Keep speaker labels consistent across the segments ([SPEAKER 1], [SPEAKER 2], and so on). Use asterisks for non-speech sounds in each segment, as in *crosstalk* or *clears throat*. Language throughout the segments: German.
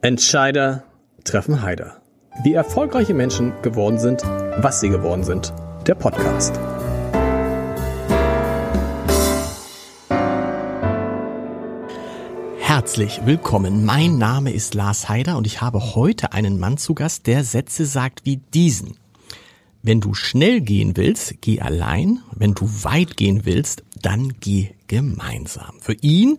[SPEAKER 1] Entscheider treffen Heider. Wie erfolgreiche Menschen geworden sind, was sie geworden sind. Der Podcast.
[SPEAKER 2] Herzlich willkommen. Mein Name ist Lars Heider und ich habe heute einen Mann zu Gast, der Sätze sagt wie diesen. Wenn du schnell gehen willst, geh allein. Wenn du weit gehen willst, dann geh gemeinsam. Für ihn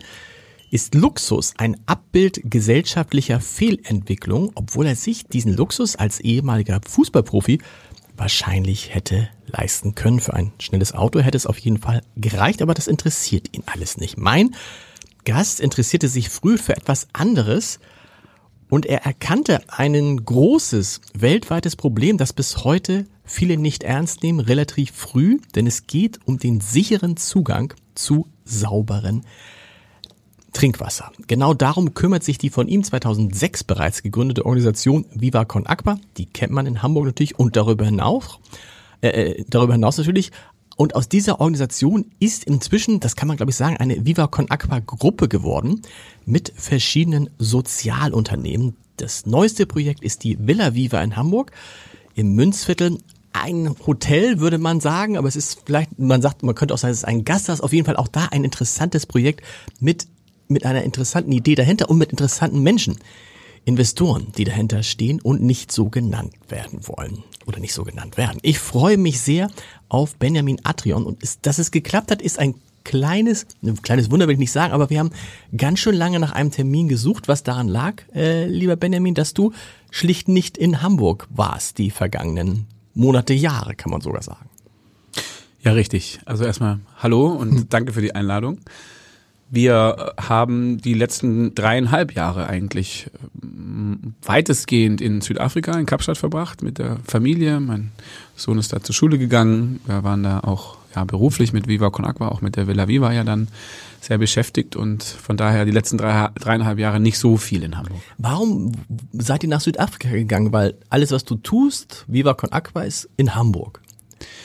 [SPEAKER 2] ist Luxus ein Abbild gesellschaftlicher Fehlentwicklung, obwohl er sich diesen Luxus als ehemaliger Fußballprofi wahrscheinlich hätte leisten können. Für ein schnelles Auto hätte es auf jeden Fall gereicht, aber das interessiert ihn alles nicht. Mein Gast interessierte sich früh für etwas anderes und er erkannte ein großes weltweites Problem, das bis heute viele nicht ernst nehmen, relativ früh, denn es geht um den sicheren Zugang zu sauberen Trinkwasser. Genau darum kümmert sich die von ihm 2006 bereits gegründete Organisation Viva Con Aqua. Die kennt man in Hamburg natürlich und darüber hinaus, äh, äh, darüber hinaus natürlich. Und aus dieser Organisation ist inzwischen, das kann man glaube ich sagen, eine Viva Con Aqua Gruppe geworden mit verschiedenen Sozialunternehmen. Das neueste Projekt ist die Villa Viva in Hamburg im Münzviertel ein Hotel, würde man sagen, aber es ist vielleicht, man sagt, man könnte auch sagen, es ist ein Gasthaus, auf jeden Fall auch da ein interessantes Projekt mit mit einer interessanten Idee dahinter und mit interessanten Menschen. Investoren, die dahinter stehen und nicht so genannt werden wollen oder nicht so genannt werden. Ich freue mich sehr auf Benjamin Atrion und ist, dass es geklappt hat, ist ein kleines, ein kleines Wunder will ich nicht sagen, aber wir haben ganz schön lange nach einem Termin gesucht, was daran lag, äh, lieber Benjamin, dass du schlicht nicht in Hamburg warst die vergangenen Monate, Jahre, kann man sogar sagen.
[SPEAKER 3] Ja, richtig. Also erstmal hallo und *laughs* danke für die Einladung. Wir haben die letzten dreieinhalb Jahre eigentlich ähm, weitestgehend in Südafrika, in Kapstadt verbracht mit der Familie. Mein Sohn ist da zur Schule gegangen. Wir waren da auch ja, beruflich mit Viva Con Aqua, auch mit der Villa Viva ja dann sehr beschäftigt und von daher die letzten drei, dreieinhalb Jahre nicht so viel in Hamburg.
[SPEAKER 2] Warum seid ihr nach Südafrika gegangen? Weil alles, was du tust, Viva Con Aqua, ist in Hamburg.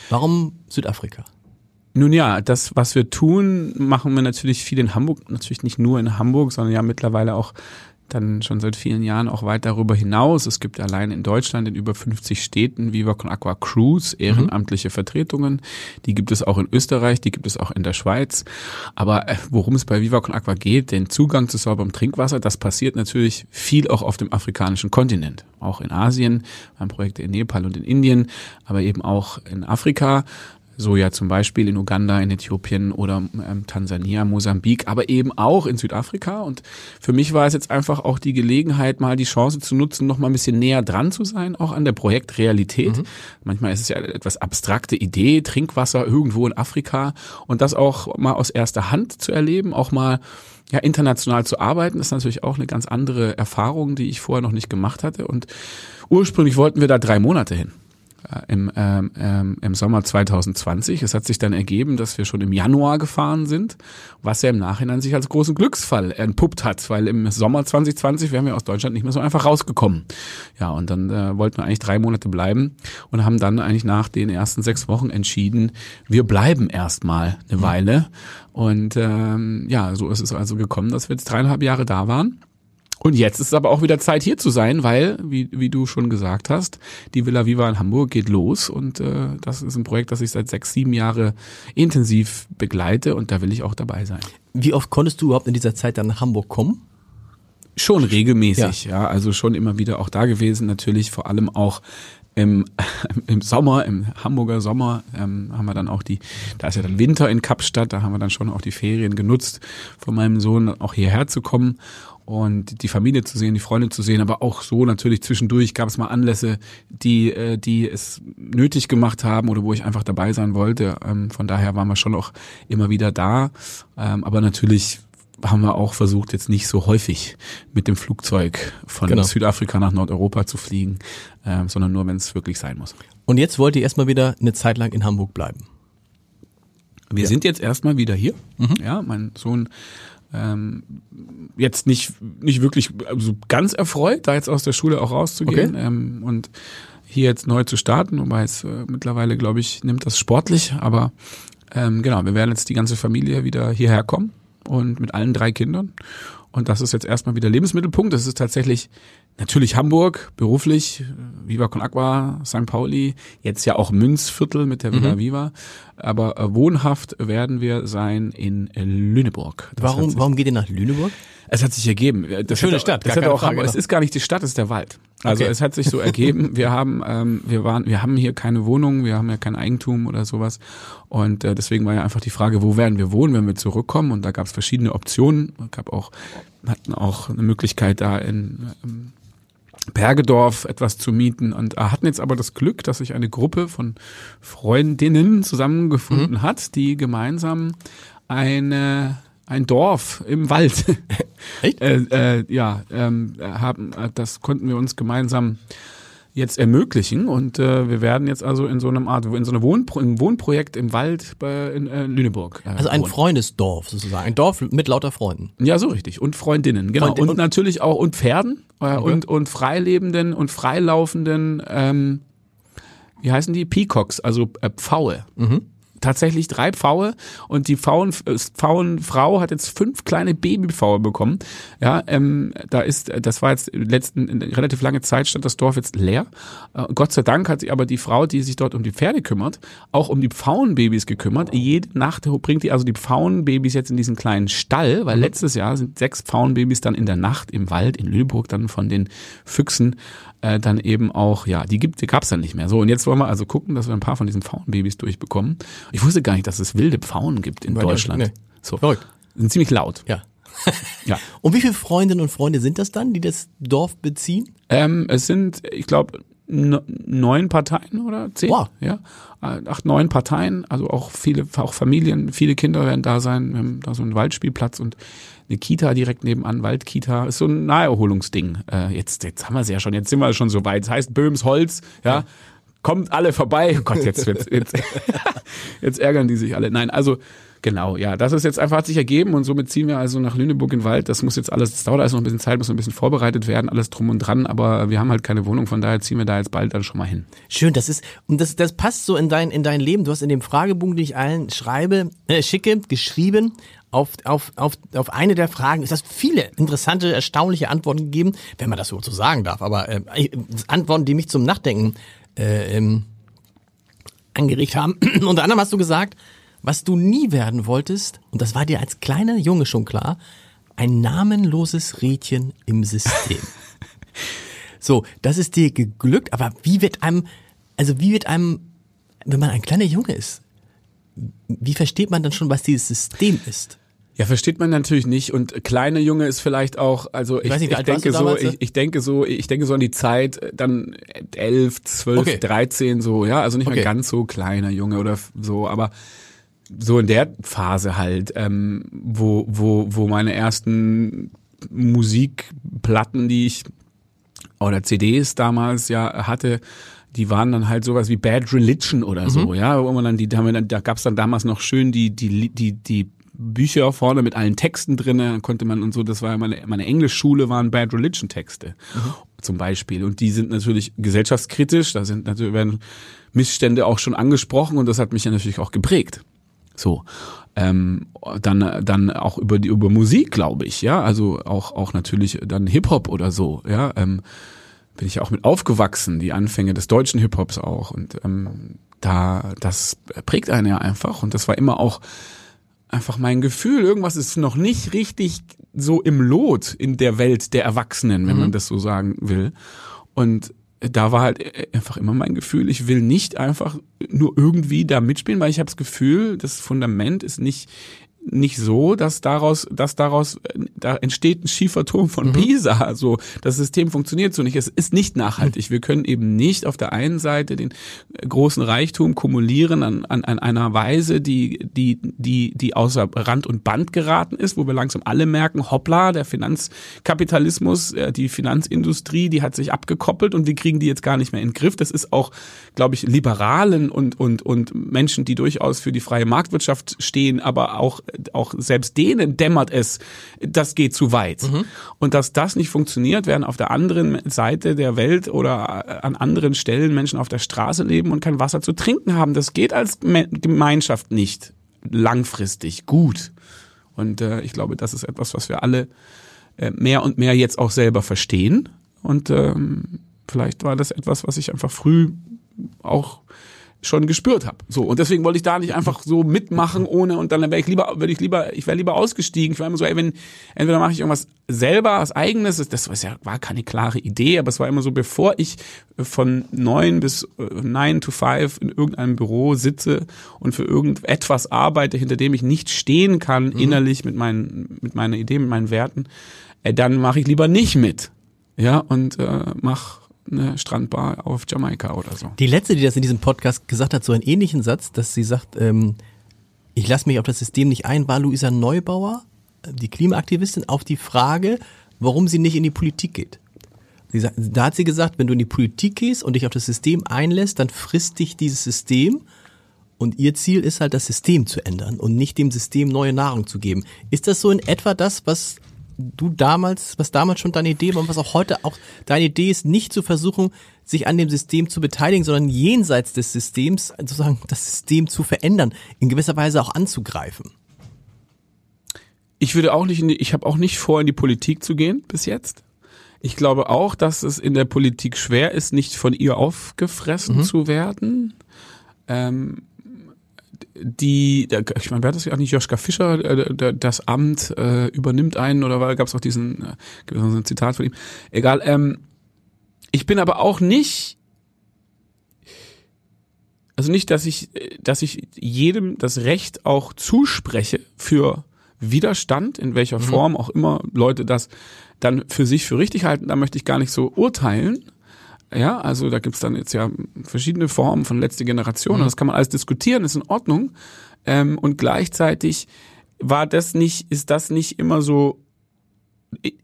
[SPEAKER 2] Warum Südafrika?
[SPEAKER 3] Nun ja, das, was wir tun, machen wir natürlich viel in Hamburg, natürlich nicht nur in Hamburg, sondern ja mittlerweile auch dann schon seit vielen Jahren auch weit darüber hinaus. Es gibt allein in Deutschland in über 50 Städten Viva Con Aqua Cruise, ehrenamtliche mhm. Vertretungen. Die gibt es auch in Österreich, die gibt es auch in der Schweiz. Aber äh, worum es bei Viva Con Aqua geht, den Zugang zu sauberem Trinkwasser, das passiert natürlich viel auch auf dem afrikanischen Kontinent. Auch in Asien, beim Projekt in Nepal und in Indien, aber eben auch in Afrika. So ja zum Beispiel in Uganda, in Äthiopien oder ähm, Tansania, Mosambik, aber eben auch in Südafrika. Und für mich war es jetzt einfach auch die Gelegenheit, mal die Chance zu nutzen, noch mal ein bisschen näher dran zu sein, auch an der Projektrealität. Mhm. Manchmal ist es ja etwas abstrakte Idee, Trinkwasser irgendwo in Afrika und das auch mal aus erster Hand zu erleben, auch mal ja, international zu arbeiten, ist natürlich auch eine ganz andere Erfahrung, die ich vorher noch nicht gemacht hatte. Und ursprünglich wollten wir da drei Monate hin. Äh, im, ähm, ähm, im Sommer 2020. Es hat sich dann ergeben, dass wir schon im Januar gefahren sind, was ja im Nachhinein sich als großen Glücksfall entpuppt hat, weil im Sommer 2020 wären wir aus Deutschland nicht mehr so einfach rausgekommen. Ja, und dann äh, wollten wir eigentlich drei Monate bleiben und haben dann eigentlich nach den ersten sechs Wochen entschieden, wir bleiben erstmal eine Weile. Und ähm, ja, so ist es also gekommen, dass wir jetzt dreieinhalb Jahre da waren. Und jetzt ist es aber auch wieder Zeit hier zu sein, weil, wie, wie du schon gesagt hast, die Villa Viva in Hamburg geht los und äh, das ist ein Projekt, das ich seit sechs, sieben Jahre intensiv begleite und da will ich auch dabei sein.
[SPEAKER 2] Wie oft konntest du überhaupt in dieser Zeit dann nach Hamburg kommen?
[SPEAKER 3] Schon regelmäßig, ja. ja. Also schon immer wieder auch da gewesen, natürlich vor allem auch im, *laughs* im Sommer, im Hamburger Sommer, ähm, haben wir dann auch die, da ist ja dann Winter in Kapstadt, da haben wir dann schon auch die Ferien genutzt, von meinem Sohn auch hierher zu kommen und die Familie zu sehen, die Freunde zu sehen, aber auch so natürlich zwischendurch gab es mal Anlässe, die, äh, die es nötig gemacht haben oder wo ich einfach dabei sein wollte. Ähm, von daher waren wir schon auch immer wieder da. Ähm, aber natürlich haben wir auch versucht, jetzt nicht so häufig mit dem Flugzeug von genau. Südafrika nach Nordeuropa zu fliegen, ähm, sondern nur, wenn es wirklich sein muss.
[SPEAKER 2] Und jetzt wollt ihr erstmal wieder eine Zeit lang in Hamburg bleiben.
[SPEAKER 3] Wir ja. sind jetzt erstmal wieder hier. Mhm. Ja, mein Sohn ähm, jetzt nicht, nicht wirklich also ganz erfreut, da jetzt aus der Schule auch rauszugehen okay. ähm, und hier jetzt neu zu starten, wobei es äh, mittlerweile, glaube ich, nimmt das sportlich, aber ähm, genau, wir werden jetzt die ganze Familie wieder hierher kommen und mit allen drei Kindern Und das ist jetzt erstmal wieder Lebensmittelpunkt. Das ist tatsächlich natürlich Hamburg, beruflich, Viva Con Agua, St. Pauli, jetzt ja auch Münzviertel mit der Villa
[SPEAKER 2] Mhm.
[SPEAKER 3] Viva. Aber äh, wohnhaft werden wir sein in äh, Lüneburg. Das hat
[SPEAKER 2] Warum, warum geht ihr nach Lüneburg?
[SPEAKER 3] es hat sich ergeben. Das
[SPEAKER 2] Schöne Stadt,
[SPEAKER 3] Das
[SPEAKER 2] keine
[SPEAKER 3] auch,
[SPEAKER 2] Frage,
[SPEAKER 3] aber es ist gar nicht die Stadt, es ist der Wald. Also
[SPEAKER 2] Okay.
[SPEAKER 3] es hat sich so *laughs* ergeben. Wir haben, ähm, wir waren, wir haben hier keine Wohnung, wir haben ja kein Eigentum oder sowas. Und äh, deswegen war ja einfach die Frage, wo werden wir wohnen, wenn wir zurückkommen? Und da gab es verschiedene Optionen. Es gab auch, hatten auch eine Möglichkeit da in ähm, Bergedorf etwas zu mieten und hatten jetzt aber das Glück, dass sich eine Gruppe von Freundinnen zusammengefunden hat, die gemeinsam eine ein Dorf im Wald *laughs*
[SPEAKER 2] Echt?
[SPEAKER 3] äh, äh, ja ähm, haben äh, das konnten wir uns gemeinsam jetzt ermöglichen und äh, wir werden jetzt also in so einem Art in so einem Wohnpro ein Wohnprojekt im Wald bei, in äh, Lüneburg äh,
[SPEAKER 2] Also ein
[SPEAKER 3] wohnen.
[SPEAKER 2] Freundesdorf sozusagen. Ein Dorf mit lauter Freunden.
[SPEAKER 3] Ja, so richtig. Und Freundinnen, genau.
[SPEAKER 2] Freundin-
[SPEAKER 3] und natürlich auch und Pferden äh, und, und Freilebenden und Freilaufenden, ähm, wie heißen die? Peacocks, also äh, Pfaue. Tatsächlich drei Pfaue und die Pfauen, äh, Pfauenfrau hat jetzt fünf kleine Babypfaue bekommen. Ja, ähm, da ist, das war jetzt letzten eine relativ lange Zeit stand das Dorf jetzt leer. Äh, Gott sei Dank hat sich aber die Frau, die sich dort um die Pferde kümmert, auch um die Pfauenbabys gekümmert. Jede Nacht bringt die also die Pfauenbabys jetzt in diesen kleinen Stall, weil letztes Jahr sind sechs Pfauenbabys dann in der Nacht im Wald in Lüneburg dann von den Füchsen äh, dann eben auch, ja, die gibt, die gab's dann nicht mehr. So und jetzt wollen wir also gucken, dass wir ein paar von diesen Pfauenbabys durchbekommen. Ich wusste gar nicht, dass es wilde Pfauen gibt in
[SPEAKER 2] nein,
[SPEAKER 3] Deutschland.
[SPEAKER 2] nee.
[SPEAKER 3] So.
[SPEAKER 2] Verrückt.
[SPEAKER 3] Sind ziemlich laut.
[SPEAKER 2] Ja. *laughs*
[SPEAKER 3] Ja.
[SPEAKER 2] Und wie viele Freundinnen und Freunde sind das dann, die das Dorf beziehen?
[SPEAKER 3] Ähm, es sind, ich glaube, neun Parteien oder zehn.
[SPEAKER 2] Wow.
[SPEAKER 3] Ja, Äh, acht, neun Parteien, also auch viele, auch Familien, viele Kinder werden da sein. Wir haben da so einen Waldspielplatz und eine Kita direkt nebenan, Waldkita. Ist so ein Naherholungsding. Äh, jetzt, jetzt haben wir es ja schon, jetzt sind wir schon so weit. Das heißt Böhms Holz, ja. Kommt alle vorbei. Oh Gott, jetzt, jetzt, jetzt, *laughs* jetzt ärgern die sich alle. Nein, also genau, ja, das ist jetzt einfach hat sich ergeben und somit ziehen wir also nach Lüneburg in den Wald. Das muss jetzt alles, das dauert also noch ein bisschen Zeit, muss noch ein bisschen vorbereitet werden, alles drum und dran, aber wir haben halt keine Wohnung, von daher ziehen wir da jetzt bald dann schon mal hin.
[SPEAKER 2] Schön, das ist, und das, das passt so in dein, in dein Leben. Du hast in dem Fragebogen, den ich allen schreibe, äh, schicke, geschrieben, auf, auf, auf, auf eine der Fragen, es hast viele interessante, erstaunliche Antworten gegeben, wenn man das so sagen darf, aber äh, Antworten, die mich zum Nachdenken äh, ähm, angeregt haben. *clears throat* Unter anderem hast du gesagt, was du nie werden wolltest, und das war dir als kleiner Junge schon klar, ein namenloses Rädchen im System. *laughs* So, das ist dir geglückt, aber wie wird einem, also wie wird einem, wenn man ein kleiner Junge ist, wie versteht man dann schon, was dieses System ist?
[SPEAKER 3] Ja, versteht man natürlich nicht. Und kleine Junge ist vielleicht auch, also ich,
[SPEAKER 2] weiß nicht,
[SPEAKER 3] ich denke so, ich, ich denke so, ich denke so an die Zeit, äh, dann elf, zwölf, dreizehn, so, ja, also nicht
[SPEAKER 2] Okay.
[SPEAKER 3] mehr ganz so kleiner Junge oder so, aber so in der Phase halt, ähm, wo, wo, wo meine ersten Musikplatten, die ich oder CDs damals ja hatte, die waren dann halt sowas wie Bad Religion oder so, ja, wo man dann die, da, haben wir dann, da gab's dann damals noch schön die die die die Bücher vorne mit allen Texten drinne konnte man und so, das war ja meine meine Englischschule waren Bad Religion Texte zum Beispiel. Und die sind natürlich gesellschaftskritisch, da sind natürlich werden Missstände auch schon angesprochen und das hat mich ja natürlich auch geprägt. So. Ähm, dann dann auch über die über Musik, glaube ich, ja, also auch auch natürlich dann Hip Hop oder so, ja, ähm, bin ich ja auch mit aufgewachsen, die Anfänge des deutschen Hip Hops auch. Und ähm, da das prägt einen ja einfach. Und das war immer auch einfach mein Gefühl, irgendwas ist noch nicht richtig so im Lot in der Welt der Erwachsenen, wenn man das so sagen will. Und da war halt einfach immer mein Gefühl, ich will nicht einfach nur irgendwie da mitspielen, weil ich habe das Gefühl, das Fundament ist nicht nicht so, dass daraus, dass daraus, da entsteht ein schiefer Turm von Pisa. So, das System funktioniert so nicht. Es ist nicht nachhaltig. Wir können eben nicht auf der einen Seite den äh, großen Reichtum kumulieren an, an, an einer Weise, die, die, die, die außer Rand und Band geraten ist, wo wir langsam alle merken, hoppla, der Finanzkapitalismus, äh, die Finanzindustrie, die hat sich abgekoppelt und wir kriegen die jetzt gar nicht mehr in den Griff. Das ist auch, glaube ich, Liberalen und, und, und Menschen, die durchaus für die freie Marktwirtschaft stehen, aber auch, auch selbst denen dämmert es, das geht zu weit. Und dass das nicht funktioniert, werden auf der anderen Seite der Welt oder an anderen Stellen Menschen auf der Straße leben und kein Wasser zu trinken haben. Das geht als Me- Gemeinschaft nicht langfristig gut. Und äh, ich glaube, das ist etwas, was wir alle äh, mehr und mehr jetzt auch selber verstehen. Und ähm, vielleicht war das etwas, was ich einfach früh auch schon gespürt habe. So und deswegen wollte ich da nicht einfach so mitmachen ohne und dann wäre ich lieber würde ich lieber ich wäre lieber ausgestiegen. Ich war immer so, ey, wenn entweder mache ich irgendwas selber, was eigenes, das war ja war keine klare Idee, aber es war immer so, bevor ich von neun bis nine to five in irgendeinem Büro sitze und für irgendetwas arbeite, hinter dem ich nicht stehen kann mhm. innerlich mit meinen mit meiner Idee, mit meinen Werten, äh, dann mache ich lieber nicht mit. Ja, und äh, mach eine Strandbar auf Jamaika oder so.
[SPEAKER 2] Die letzte, die das in diesem Podcast gesagt hat, so einen ähnlichen Satz, dass sie sagt, ähm, ich lasse mich auf das System nicht ein, war Luisa Neubauer, die Klimaaktivistin, auf die Frage, warum sie nicht in die Politik geht. Sie da hat sie gesagt, wenn du in die Politik gehst und dich auf das System einlässt, dann frisst dich dieses System und ihr Ziel ist halt, das System zu ändern und nicht dem System neue Nahrung zu geben. Ist das so in etwa das, was du damals, was damals schon deine Idee war und was auch heute auch deine Idee ist, nicht zu versuchen, sich an dem System zu beteiligen, sondern jenseits des Systems sozusagen das System zu verändern, in gewisser Weise auch anzugreifen.
[SPEAKER 3] Ich würde auch nicht, in die, ich habe auch nicht vor, in die Politik zu gehen bis jetzt. Ich glaube auch, dass es in der Politik schwer ist, nicht von ihr aufgefressen mhm. zu werden. Ähm, die, ich meine, wer hat das ja nicht, Joschka Fischer, äh, das Amt äh, übernimmt einen oder gab es auch diesen, äh, gibt es ein Zitat von ihm. Egal, ähm, ich bin aber auch nicht, also nicht, dass ich, dass ich jedem das Recht auch zuspreche für Widerstand, in welcher mhm. Form auch immer Leute das dann für sich für richtig halten, da möchte ich gar nicht so urteilen. Ja, also da gibt's dann jetzt ja verschiedene Formen von letzte Generation mhm. und das kann man alles diskutieren, ist in Ordnung. Ähm, und gleichzeitig war das nicht, ist das nicht immer so.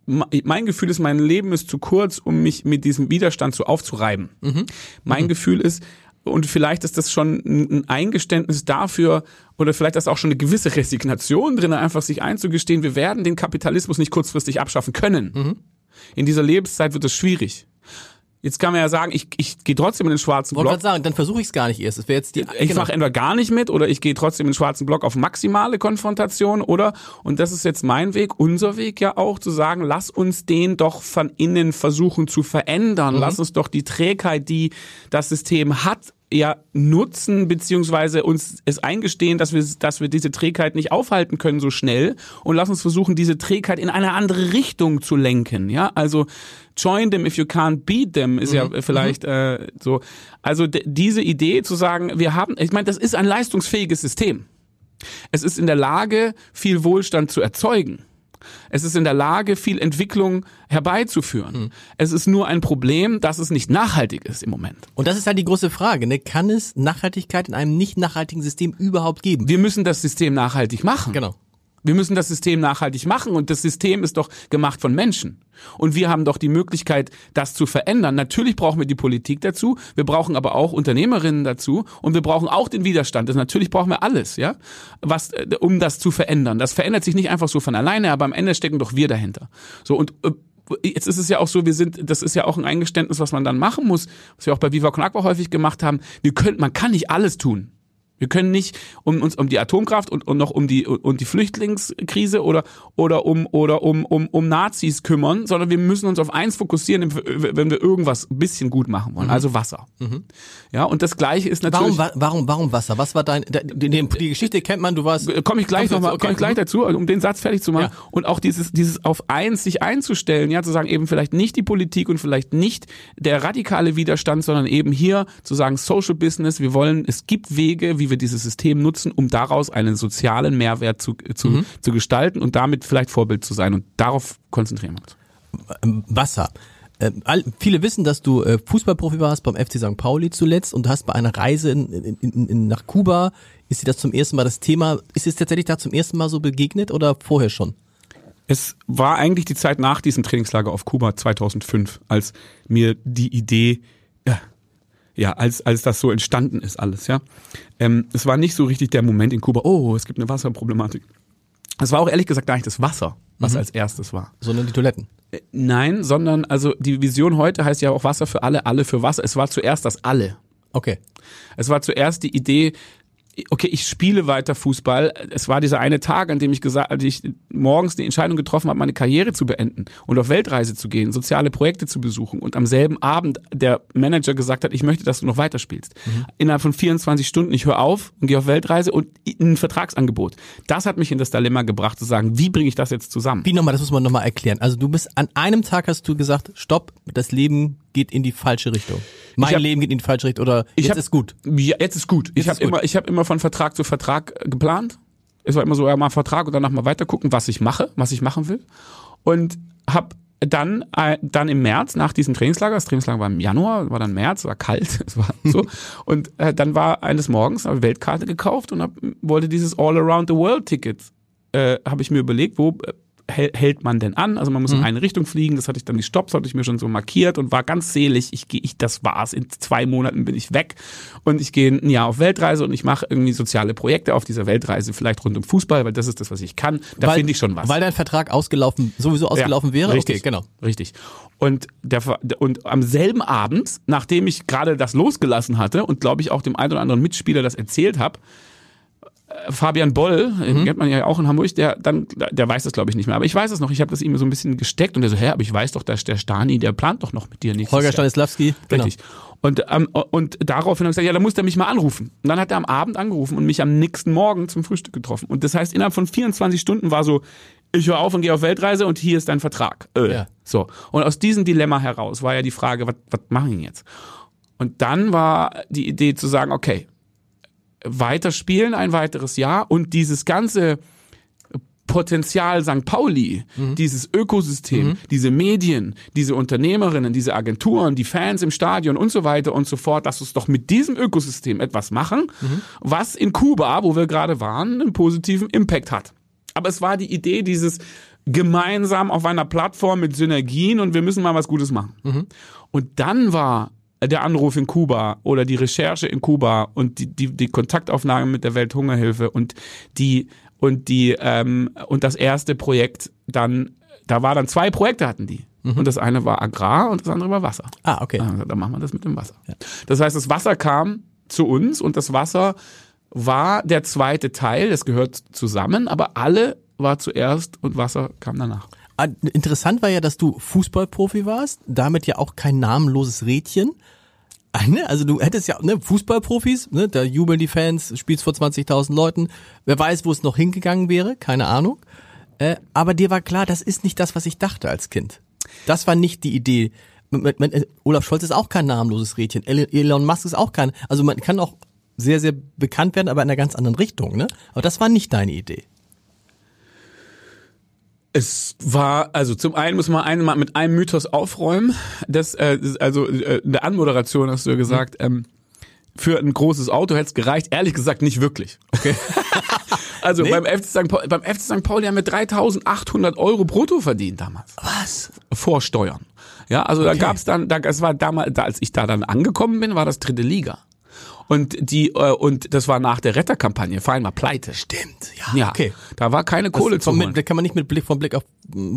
[SPEAKER 3] Mein Gefühl ist, mein Leben ist zu kurz, um mich mit diesem Widerstand so aufzureiben. Mhm. Mein mhm. Gefühl ist, und vielleicht ist das schon ein Eingeständnis dafür oder vielleicht ist auch schon eine gewisse Resignation drin, einfach sich einzugestehen, wir werden den Kapitalismus nicht kurzfristig abschaffen können. Mhm. In dieser Lebenszeit wird es schwierig. Jetzt kann man ja sagen, ich, ich gehe trotzdem in den schwarzen Block.
[SPEAKER 2] Wollte sagen, dann versuche ich es gar nicht erst. Das wäre jetzt die.
[SPEAKER 3] Ich genau. mache entweder gar nicht mit oder ich gehe trotzdem in den schwarzen Block auf maximale Konfrontation oder und das ist jetzt mein Weg, unser Weg ja auch zu sagen, lass uns den doch von innen versuchen zu verändern. Mhm. Lass uns doch die Trägheit, die das System hat, ja nutzen beziehungsweise uns es eingestehen, dass wir dass wir diese Trägheit nicht aufhalten können so schnell und lass uns versuchen diese Trägheit in eine andere Richtung zu lenken, ja? Also join them if you can't beat them ist mhm. ja vielleicht mhm. äh, so. Also diese Idee zu sagen, wir haben ich meine, das ist ein leistungsfähiges System. Es ist in der Lage, viel Wohlstand zu erzeugen. Es ist in der Lage, viel Entwicklung herbeizuführen. Mhm. Es ist nur ein Problem, dass es nicht nachhaltig ist im Moment.
[SPEAKER 2] Und das ist halt die große Frage. Ne? Kann es Nachhaltigkeit in einem nicht nachhaltigen System überhaupt geben?
[SPEAKER 3] Wir müssen das System nachhaltig machen.
[SPEAKER 2] Genau.
[SPEAKER 3] Wir müssen das System nachhaltig machen und das System ist doch gemacht von Menschen. Und wir haben doch die Möglichkeit, das zu verändern. Natürlich brauchen wir die Politik dazu, wir brauchen aber auch Unternehmerinnen dazu und wir brauchen auch den Widerstand. Das natürlich brauchen wir alles, ja, was, äh, um das zu verändern. Das verändert sich nicht einfach so von alleine, aber am Ende stecken doch wir dahinter. So und äh, jetzt ist es ja auch so, wir sind, das ist ja auch ein Eingeständnis, was man dann machen muss, was wir auch bei Viva Con Agua häufig gemacht haben. Wir können, man kann nicht alles tun. Wir können nicht um uns um die Atomkraft und, und noch um die und die Flüchtlingskrise oder oder um oder um um um Nazis kümmern, sondern wir müssen uns auf eins fokussieren, wenn wir irgendwas ein bisschen gut machen wollen, mhm. also Wasser. Mhm. Ja, und das gleiche ist natürlich
[SPEAKER 2] Warum warum warum Wasser? Was war dein die, die Geschichte kennt man, du warst
[SPEAKER 3] äh, Komme ich gleich noch mal, okay. komme ich gleich dazu, um den Satz fertig zu machen ja. und auch dieses dieses auf eins sich einzustellen, ja, zu sagen eben vielleicht nicht die Politik und vielleicht nicht der radikale Widerstand, sondern eben hier zu sagen Social Business, wir wollen es gibt Wege, wie wir dieses System nutzen, um daraus einen sozialen Mehrwert zu, zu, mhm. zu gestalten und damit vielleicht Vorbild zu sein. Und darauf konzentrieren wir
[SPEAKER 2] uns. Wasser. Äh, viele wissen, dass du äh, Fußballprofi warst beim FC St. Pauli zuletzt und du hast bei einer Reise in, in, in, nach Kuba, ist dir das zum ersten Mal das Thema, ist es tatsächlich da zum ersten Mal so begegnet oder vorher schon?
[SPEAKER 3] Es war eigentlich die Zeit nach diesem Trainingslager auf Kuba 2005, als mir die Idee ja, als, als das so entstanden ist alles, ja. Ähm, es war nicht so richtig der Moment in Kuba, oh, es gibt eine Wasserproblematik. Es war auch ehrlich gesagt gar nicht das Wasser, was mhm. als erstes war.
[SPEAKER 2] Sondern die Toiletten.
[SPEAKER 3] Äh, nein, sondern also die Vision heute heißt ja auch Wasser für alle, alle für Wasser. Es war zuerst das alle.
[SPEAKER 2] Okay.
[SPEAKER 3] Es war zuerst die Idee, okay, ich spiele weiter Fußball. Es war dieser eine Tag, an dem ich gesagt, als ich morgens die Entscheidung getroffen habe, meine Karriere zu beenden und auf Weltreise zu gehen, soziale Projekte zu besuchen und am selben Abend der Manager gesagt hat, ich möchte, dass du noch weiterspielst. Mhm. Innerhalb von 24 Stunden, ich höre auf und gehe auf Weltreise und ein Vertragsangebot. Das hat mich in das Dilemma gebracht, zu sagen, wie bringe ich das jetzt zusammen?
[SPEAKER 2] Wie nochmal, das muss man nochmal erklären. Also du bist an einem Tag hast du gesagt, stopp, das Leben geht in die falsche Richtung. Mein hab, Leben geht in die falsche Richtung oder jetzt hab, ist gut.
[SPEAKER 3] Ja, jetzt ist gut. Jetzt ich habe immer, ich habe immer von Vertrag zu Vertrag geplant. Es war immer so, ja, mal Vertrag und danach mal weiter gucken, was ich mache, was ich machen will. Und habe dann, äh, dann im März nach diesem Trainingslager, das Trainingslager war im Januar, war dann März, war kalt, *laughs* es war so. und äh, dann war eines Morgens, habe Weltkarte gekauft und hab, wollte dieses All Around the World Ticket, äh, habe ich mir überlegt, wo äh, hält man denn an? Also man muss mhm. in eine Richtung fliegen. Das hatte ich dann die Stops, hatte ich mir schon so markiert und war ganz selig. Ich gehe, ich, das war's. In zwei Monaten bin ich weg und ich gehe ein Jahr auf Weltreise und ich mache irgendwie soziale Projekte auf dieser Weltreise, vielleicht rund um Fußball, weil das ist das, was ich kann. Da finde ich schon was.
[SPEAKER 2] Weil dein Vertrag ausgelaufen, sowieso ausgelaufen ja, wäre.
[SPEAKER 3] Richtig, okay, genau, richtig. Und der und am selben Abend, nachdem ich gerade das losgelassen hatte und glaube ich auch dem einen oder anderen Mitspieler das erzählt habe, Fabian Boll, mhm. kennt man ja auch in Hamburg, der dann, der weiß das glaube ich nicht mehr, aber ich weiß es noch. Ich habe das ihm so ein bisschen gesteckt und er so, hä, aber ich weiß doch, dass der Stani, der plant doch noch mit dir
[SPEAKER 2] nichts. Holger Stanislawski,
[SPEAKER 3] genau. Richtig. Und, ähm, und daraufhin habe ich gesagt, ja, da muss er mich mal anrufen. Und dann hat er am Abend angerufen und mich am nächsten Morgen zum Frühstück getroffen. Und das heißt, innerhalb von 24 Stunden war so, ich höre auf und gehe auf Weltreise und hier ist dein Vertrag. Äh. Ja. So. Und aus diesem Dilemma heraus war ja die Frage, was, was mache ich jetzt? Und dann war die Idee zu sagen, okay, weiterspielen ein weiteres Jahr und dieses ganze Potenzial St. Pauli, mhm. dieses Ökosystem, mhm. diese Medien, diese Unternehmerinnen, diese Agenturen, die Fans im Stadion und so weiter und so fort, dass uns doch mit diesem Ökosystem etwas machen, mhm. was in Kuba, wo wir gerade waren, einen positiven Impact hat. Aber es war die Idee dieses gemeinsam auf einer Plattform mit Synergien und wir müssen mal was Gutes machen. Mhm. Und dann war der Anruf in Kuba oder die Recherche in Kuba und die, die, die Kontaktaufnahme mit der Welthungerhilfe und die und die ähm, und das erste Projekt dann, da war dann zwei Projekte hatten die. Mhm. Und das eine war Agrar und das andere war Wasser.
[SPEAKER 2] Ah, okay.
[SPEAKER 3] Also, dann machen wir das mit dem Wasser. Ja. Das heißt, das Wasser kam zu uns und das Wasser war der zweite Teil, das gehört zusammen, aber alle war zuerst und Wasser kam danach.
[SPEAKER 2] Ah, interessant war ja, dass du Fußballprofi warst, damit ja auch kein namenloses Rädchen. Ne? Also du hättest ja ne, Fußballprofis, ne, da jubeln die Fans, spielst vor 20.000 Leuten. Wer weiß, wo es noch hingegangen wäre, keine Ahnung. Äh, aber dir war klar, das ist nicht das, was ich dachte als Kind. Das war nicht die Idee. Äh, Olaf Scholz ist auch kein namenloses Rädchen. Elon Musk ist auch kein. Also man kann auch sehr, sehr bekannt werden, aber in einer ganz anderen Richtung. Ne? Aber das war nicht deine Idee.
[SPEAKER 3] Es war, also zum einen muss man einmal mit einem Mythos aufräumen. Das, äh, also äh, in der Anmoderation hast du ja gesagt, ähm, für ein großes Auto hätte es gereicht. Ehrlich gesagt nicht wirklich. Okay. *laughs* also nee. beim, FC St. Pauli, beim FC St. Pauli haben wir 3.800 Euro brutto verdient damals.
[SPEAKER 2] Was?
[SPEAKER 3] Vor Steuern. Ja, also okay. da gab's dann, da, es war damals, da, als ich da dann angekommen bin, war das dritte Liga. Und die äh, und das war nach der Retterkampagne. Verein war pleite.
[SPEAKER 2] Stimmt,
[SPEAKER 3] ja. ja okay. Da war keine Kohle
[SPEAKER 2] zu holen. Da kann man nicht mit Blick vom Blick auf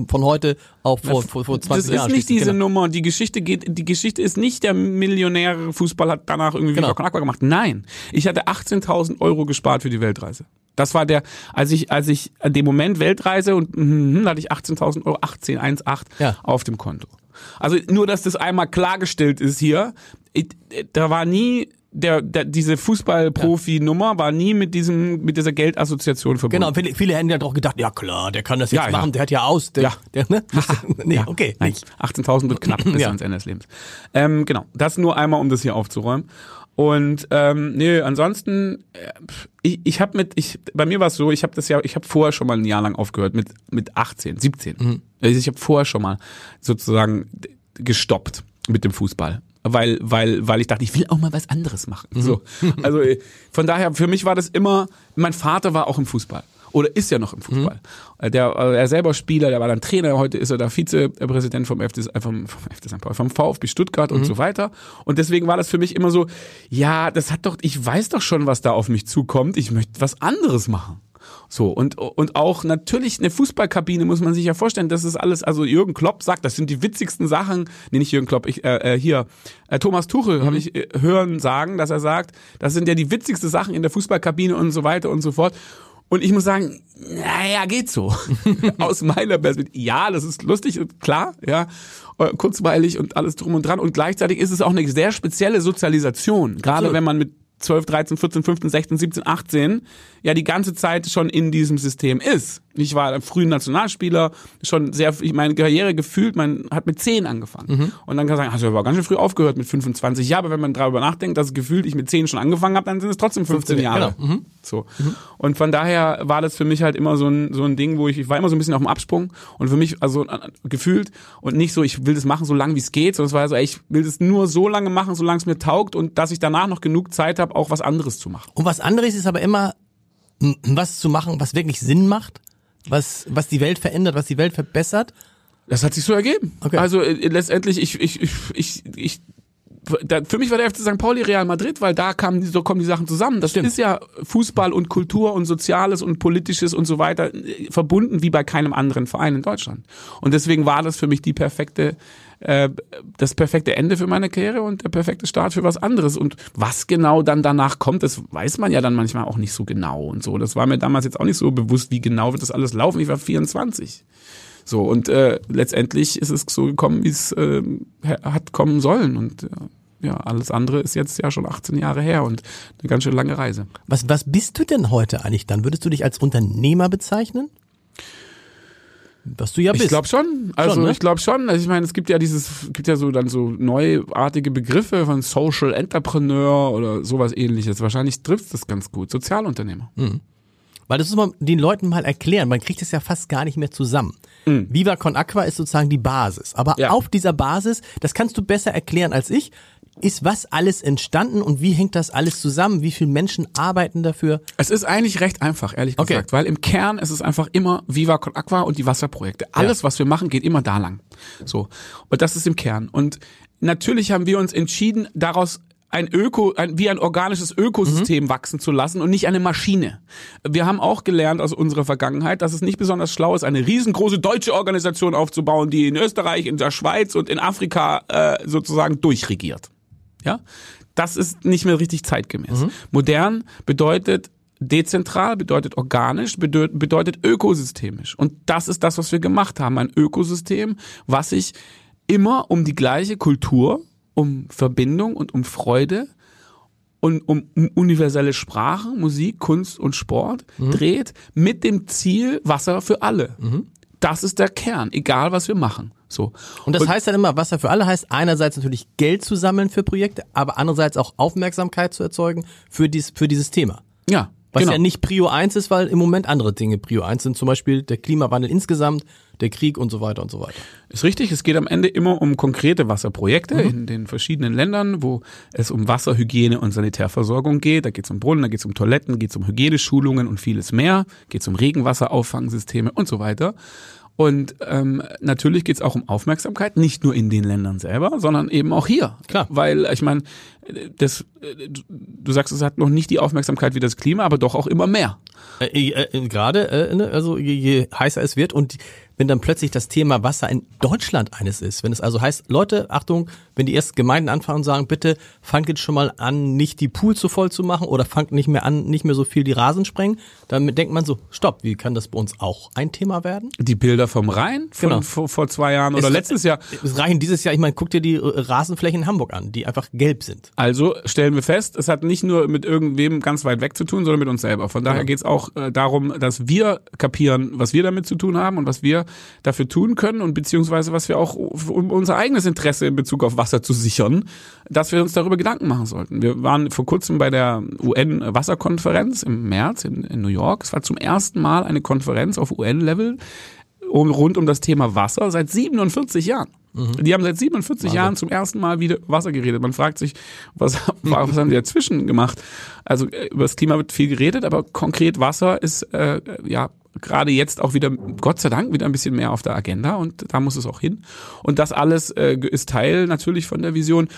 [SPEAKER 2] von heute auf vor, vor, vor 20 Jahren.
[SPEAKER 3] Das ist
[SPEAKER 2] Jahren
[SPEAKER 3] nicht diese genau. Nummer. Die Geschichte geht. Die Geschichte ist nicht der Millionär Fußball hat danach irgendwie genau. wieder gemacht. Nein, ich hatte 18.000 Euro gespart für die Weltreise. Das war der, als ich, als ich an dem Moment Weltreise und mm, hatte ich 18.000 Euro, 18, 1,8 ja. auf dem Konto. Also nur, dass das einmal klargestellt ist hier, ich, da war nie der, der diese Fußballprofi-Nummer war nie mit diesem mit dieser Geldassoziation verbunden.
[SPEAKER 2] Genau, viele, viele hätten ja doch gedacht, ja klar, der kann das jetzt ja, machen, ja. der hat ja aus, der,
[SPEAKER 3] ja.
[SPEAKER 2] der ne? *laughs*
[SPEAKER 3] nee, ja. okay, Nein, 18.000 wird knapp *clears throat* bis ans Ende des Lebens. Ähm, genau, das nur einmal, um das hier aufzuräumen. Und ähm, nee, ansonsten äh, ich, ich habe mit ich bei mir war es so, ich habe das ja ich habe vorher schon mal ein Jahr lang aufgehört mit mit 18, 17. Mhm. Also ich habe vorher schon mal sozusagen gestoppt mit dem Fußball weil, weil, weil ich dachte, ich will auch mal was anderes machen. Mhm. So. Also von daher, für mich war das immer, mein Vater war auch im Fußball. Oder ist ja noch im Fußball. Mhm. Der, er selber Spieler, der war dann Trainer, heute ist er da Vizepräsident vom, FC, äh, vom, vom, vom VfB Stuttgart mhm. und so weiter. Und deswegen war das für mich immer so, ja, das hat doch, ich weiß doch schon, was da auf mich zukommt, ich möchte was anderes machen. So, und, und auch natürlich eine Fußballkabine muss man sich ja vorstellen, das ist alles, also Jürgen Klopp sagt, das sind die witzigsten Sachen, nee, nicht Jürgen Klopp, ich, äh, äh hier, äh, Thomas Tuchel mhm. habe ich äh, hören sagen, dass er sagt, das sind ja die witzigsten Sachen in der Fußballkabine und so weiter und so fort. Und ich muss sagen, naja, geht so. *laughs* Aus meiner Perspektive. Ja, das ist lustig und klar, ja, äh, kurzweilig und alles drum und dran. Und gleichzeitig ist es auch eine sehr spezielle Sozialisation. Gerade wenn man mit 12, 13, 14, 15, 16, 17, 18 ja die ganze Zeit schon in diesem System ist. Ich war früh Nationalspieler, schon sehr, ich meine Karriere gefühlt, man hat mit 10 angefangen. Mhm. Und dann kann man sagen, hast du aber ganz schön früh aufgehört mit 25. Ja, aber wenn man darüber nachdenkt, dass gefühlt ich mit 10 schon angefangen habe, dann sind es trotzdem 15, 15 Jahre. Genau. Mhm. So. Mhm. Und von daher war das für mich halt immer so ein, so ein Ding, wo ich, ich war immer so ein bisschen auf dem Absprung und für mich, also äh, gefühlt und nicht so, ich will das machen so lange wie es geht, sondern es war so, ey, ich will das nur so lange machen, solange es mir taugt und dass ich danach noch genug Zeit habe, auch was anderes zu machen.
[SPEAKER 2] Und was anderes ist aber immer was zu machen, was wirklich Sinn macht, was, was die Welt verändert, was die Welt verbessert.
[SPEAKER 3] Das hat sich so ergeben. Okay. Also äh, letztendlich, ich, ich, ich, ich, ich da, für mich war der FC St. Pauli Real Madrid, weil da kamen so kommen die Sachen zusammen. Das Stimmt. ist ja Fußball und Kultur und Soziales und Politisches und so weiter äh, verbunden wie bei keinem anderen Verein in Deutschland. Und deswegen war das für mich die perfekte äh, das perfekte Ende für meine Karriere und der perfekte Start für was anderes. Und was genau dann danach kommt, das weiß man ja dann manchmal auch nicht so genau und so. Das war mir damals jetzt auch nicht so bewusst, wie genau wird das alles laufen. Ich war 24. So, und äh, letztendlich ist es so gekommen, wie es äh, hat kommen sollen. Und äh, ja, alles andere ist jetzt ja schon 18 Jahre her und eine ganz schön lange Reise.
[SPEAKER 2] Was, was bist du denn heute eigentlich dann? Würdest du dich als Unternehmer bezeichnen?
[SPEAKER 3] Was du ja bist. Ich glaube schon. Also schon, ne? ich glaube schon. Also ich meine, es gibt ja dieses, gibt ja so dann so neuartige Begriffe von Social Entrepreneur oder sowas ähnliches. Wahrscheinlich trifft das ganz gut. Sozialunternehmer. Mhm.
[SPEAKER 2] Weil das muss man den Leuten mal erklären. Man kriegt es ja fast gar nicht mehr zusammen. Mhm. Viva Con Aqua ist sozusagen die Basis. Aber ja. auf dieser Basis, das kannst du besser erklären als ich, ist was alles entstanden und wie hängt das alles zusammen? Wie viele Menschen arbeiten dafür?
[SPEAKER 3] Es ist eigentlich recht einfach, ehrlich okay. gesagt, weil im Kern ist es einfach immer Viva Con Aqua und die Wasserprojekte. Alles, ja. was wir machen, geht immer da lang. So. Und das ist im Kern. Und natürlich haben wir uns entschieden, daraus ein Öko, ein, wie ein organisches Ökosystem mhm. wachsen zu lassen und nicht eine Maschine. Wir haben auch gelernt aus unserer Vergangenheit, dass es nicht besonders schlau ist, eine riesengroße deutsche Organisation aufzubauen, die in Österreich, in der Schweiz und in Afrika äh, sozusagen durchregiert. Ja, das ist nicht mehr richtig zeitgemäß. Mhm. Modern bedeutet dezentral, bedeutet organisch, bedeutet, ökosystemisch. Und das ist das, was wir gemacht haben. Ein Ökosystem, was sich immer um die gleiche Kultur, um Verbindung und um Freude und um, um universelle Sprache, Musik, Kunst und Sport mhm. dreht, mit dem Ziel Wasser für alle. Mhm. Das ist der Kern, egal was wir machen. So.
[SPEAKER 2] Und das und, heißt dann immer, Wasser für alle heißt einerseits natürlich Geld zu sammeln für Projekte, aber andererseits auch Aufmerksamkeit zu erzeugen für, dies, für dieses Thema.
[SPEAKER 3] Ja.
[SPEAKER 2] Was genau. ja nicht Prio 1 ist, weil im Moment andere Dinge Prio 1 sind, zum Beispiel der Klimawandel insgesamt, der Krieg und so weiter und so weiter.
[SPEAKER 3] Ist richtig, es geht am Ende immer um konkrete Wasserprojekte mhm. in den verschiedenen Ländern, wo es um Wasserhygiene und Sanitärversorgung geht. Da geht es um Brunnen, da geht es um Toiletten, geht es um Hygieneschulungen und vieles mehr, geht es um Regenwasserauffangsysteme und so weiter. Und ähm, natürlich geht es auch um Aufmerksamkeit, nicht nur in den Ländern selber, sondern eben auch hier.
[SPEAKER 2] Klar.
[SPEAKER 3] Weil ich meine, das, du sagst, es hat noch nicht die Aufmerksamkeit wie das Klima, aber doch auch immer mehr.
[SPEAKER 2] Äh, äh, Gerade, äh, ne, also je, je heißer es wird und wenn dann plötzlich das Thema Wasser in Deutschland eines ist. Wenn es also heißt, Leute, Achtung, wenn die ersten Gemeinden anfangen und sagen, bitte fangt jetzt schon mal an, nicht die Pools so voll zu machen oder fangt nicht mehr an, nicht mehr so viel die Rasen sprengen, dann denkt man so, stopp, wie kann das bei uns auch ein Thema werden?
[SPEAKER 3] Die Bilder vom Rhein von, genau. vor, vor zwei Jahren oder es, letztes Jahr.
[SPEAKER 2] Es reichen dieses Jahr, ich meine, guck dir die Rasenflächen in Hamburg an, die einfach gelb sind.
[SPEAKER 3] Also stellen wir fest, es hat nicht nur mit irgendwem ganz weit weg zu tun, sondern mit uns selber. Von daher ja. geht es auch äh, darum, dass wir kapieren, was wir damit zu tun haben und was wir dafür tun können und beziehungsweise was wir auch um unser eigenes Interesse in Bezug auf Wasser zu sichern, dass wir uns darüber Gedanken machen sollten. Wir waren vor kurzem bei der UN-Wasserkonferenz im März in, in New York. Es war zum ersten Mal eine Konferenz auf UN-Level rund um das Thema Wasser seit 47 Jahren. Mhm. Die haben seit 47 Wahnsinn. Jahren zum ersten Mal wieder Wasser geredet. Man fragt sich, was, *laughs* was haben die dazwischen gemacht? Also äh, über das Klima wird viel geredet, aber konkret Wasser ist äh, ja gerade jetzt auch wieder, Gott sei Dank, wieder ein bisschen mehr auf der Agenda und da muss es auch hin. Und das alles äh, ist Teil natürlich von der Vision.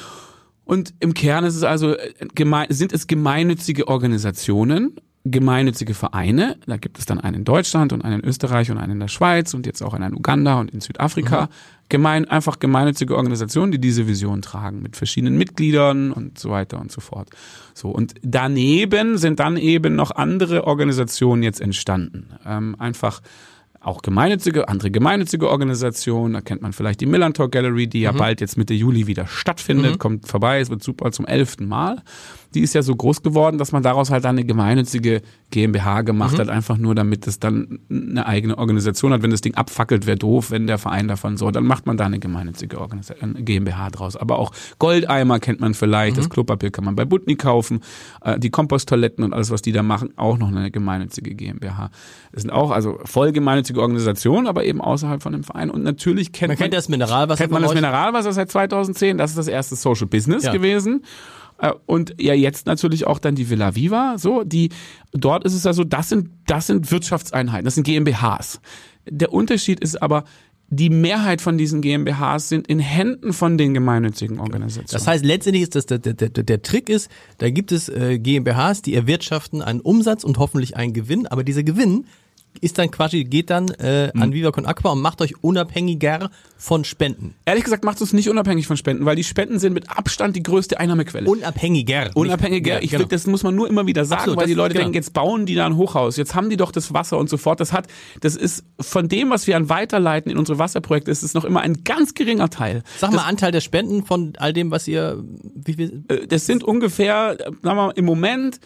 [SPEAKER 3] Und im Kern ist es also, äh, sind es gemeinnützige Organisationen, gemeinnützige Vereine. Da gibt es dann einen in Deutschland und einen in Österreich und einen in der Schweiz und jetzt auch einen in Uganda und in Südafrika. Mhm. Gemein, einfach gemeinnützige Organisationen, die diese Vision tragen mit verschiedenen Mitgliedern und so weiter und so fort. So und daneben sind dann eben noch andere Organisationen jetzt entstanden. Ähm, einfach auch gemeinnützige, andere gemeinnützige Organisationen. Da kennt man vielleicht die Millantor Gallery, die ja mhm. bald jetzt Mitte Juli wieder stattfindet. Mhm. Kommt vorbei, es wird super zum elften Mal die ist ja so groß geworden, dass man daraus halt dann eine gemeinnützige GmbH gemacht mhm. hat, einfach nur damit es dann eine eigene Organisation hat. Wenn das Ding abfackelt, wäre doof, wenn der Verein davon so, dann macht man da eine gemeinnützige Organisation, GmbH draus. Aber auch Goldeimer kennt man vielleicht, mhm. das Klopapier kann man bei Butni kaufen, äh, die Komposttoiletten und alles, was die da machen, auch noch eine gemeinnützige GmbH. Das sind auch also voll gemeinnützige Organisationen, aber eben außerhalb von dem Verein. Und natürlich kennt man,
[SPEAKER 2] man kennt das Mineralwasser.
[SPEAKER 3] Kennt man das Mineralwasser seit 2010. Das ist das erste Social Business ja. gewesen. Äh, und ja, jetzt natürlich auch dann die Villa Viva, so, die, dort ist es also, das sind, das sind Wirtschaftseinheiten, das sind GmbHs. Der Unterschied ist aber, die Mehrheit von diesen GmbHs sind in Händen von den gemeinnützigen Organisationen.
[SPEAKER 2] Das heißt, letztendlich ist das der, der, der, der Trick ist, da gibt es äh, GmbHs, die erwirtschaften einen Umsatz und hoffentlich einen Gewinn, aber dieser Gewinn ist dann quasi, geht dann äh, an hm. Viva Con Aqua und macht euch unabhängiger von Spenden.
[SPEAKER 3] Ehrlich gesagt macht es nicht unabhängig von Spenden, weil die Spenden sind mit Abstand die größte Einnahmequelle.
[SPEAKER 2] Unabhängiger.
[SPEAKER 3] Unabhängiger. Ja, ich genau. finde, das muss man nur immer wieder sagen, Absolut, weil die Leute genau. denken, jetzt bauen die da ein Hochhaus, jetzt haben die doch das Wasser und so fort. Das hat, das ist von dem, was wir an weiterleiten in unsere Wasserprojekte, ist es noch immer ein ganz geringer Teil.
[SPEAKER 2] Sag mal, das, Anteil der Spenden von all dem, was ihr,
[SPEAKER 3] wie viel? Äh, das sind ungefähr, sagen wir mal, im Moment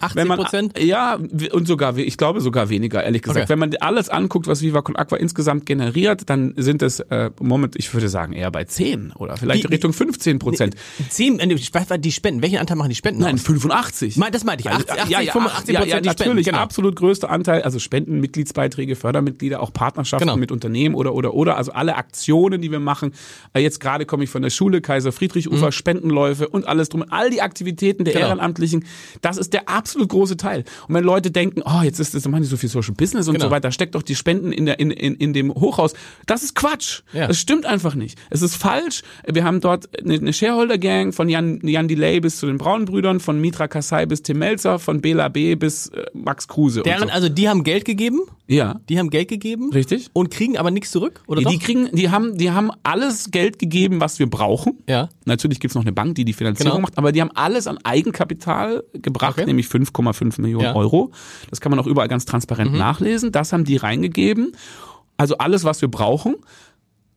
[SPEAKER 2] 80 Prozent?
[SPEAKER 3] Ja, und sogar, ich glaube sogar weniger, ehrlich gesagt. Okay. Wenn man alles anguckt, was Viva Con Aqua insgesamt generiert, dann sind es, äh, Moment, ich würde sagen, eher bei 10 oder vielleicht die, Richtung 15 Prozent.
[SPEAKER 2] 10, äh, die Spenden, welchen Anteil machen die Spenden
[SPEAKER 3] Nein, aus? 85.
[SPEAKER 2] Das meinte ich, 80, 80
[SPEAKER 3] ja, ja, 85 ja, ja, natürlich, Spenden, genau. absolut größter Anteil, also Spenden, Mitgliedsbeiträge, Fördermitglieder, auch Partnerschaften genau. mit Unternehmen oder, oder, oder, also alle Aktionen, die wir machen. Äh, jetzt gerade komme ich von der Schule, Kaiser Friedrich Ufer, mhm. Spendenläufe und alles drum, all die Aktivitäten der genau. Ehrenamtlichen, das ist der absolut große Teil. Und wenn Leute denken, oh, jetzt ist das, machen die so viel Social Business und genau. so weiter, steckt doch die Spenden in, der, in, in, in dem Hochhaus. Das ist Quatsch. Ja. Das stimmt einfach nicht. Es ist falsch. Wir haben dort eine, eine Shareholder-Gang von Jan, Jan Delay bis zu den Braunbrüdern, von Mitra Kassai bis Tim Melzer, von Bela B. bis äh, Max Kruse.
[SPEAKER 2] Deren, so. Also die haben Geld gegeben?
[SPEAKER 3] Ja.
[SPEAKER 2] Die haben Geld gegeben?
[SPEAKER 3] Richtig.
[SPEAKER 2] Und kriegen aber nichts zurück? Oder
[SPEAKER 3] die, die kriegen, die haben, die haben alles Geld gegeben, was wir brauchen.
[SPEAKER 2] Ja.
[SPEAKER 3] Natürlich gibt's noch eine Bank, die die Finanzierung genau. macht, aber die haben alles an Eigenkapital gebracht, okay. nämlich 5,5 Millionen ja. Euro. Das kann man auch überall ganz transparent mhm. nachlesen. Das haben die reingegeben. Also alles, was wir brauchen.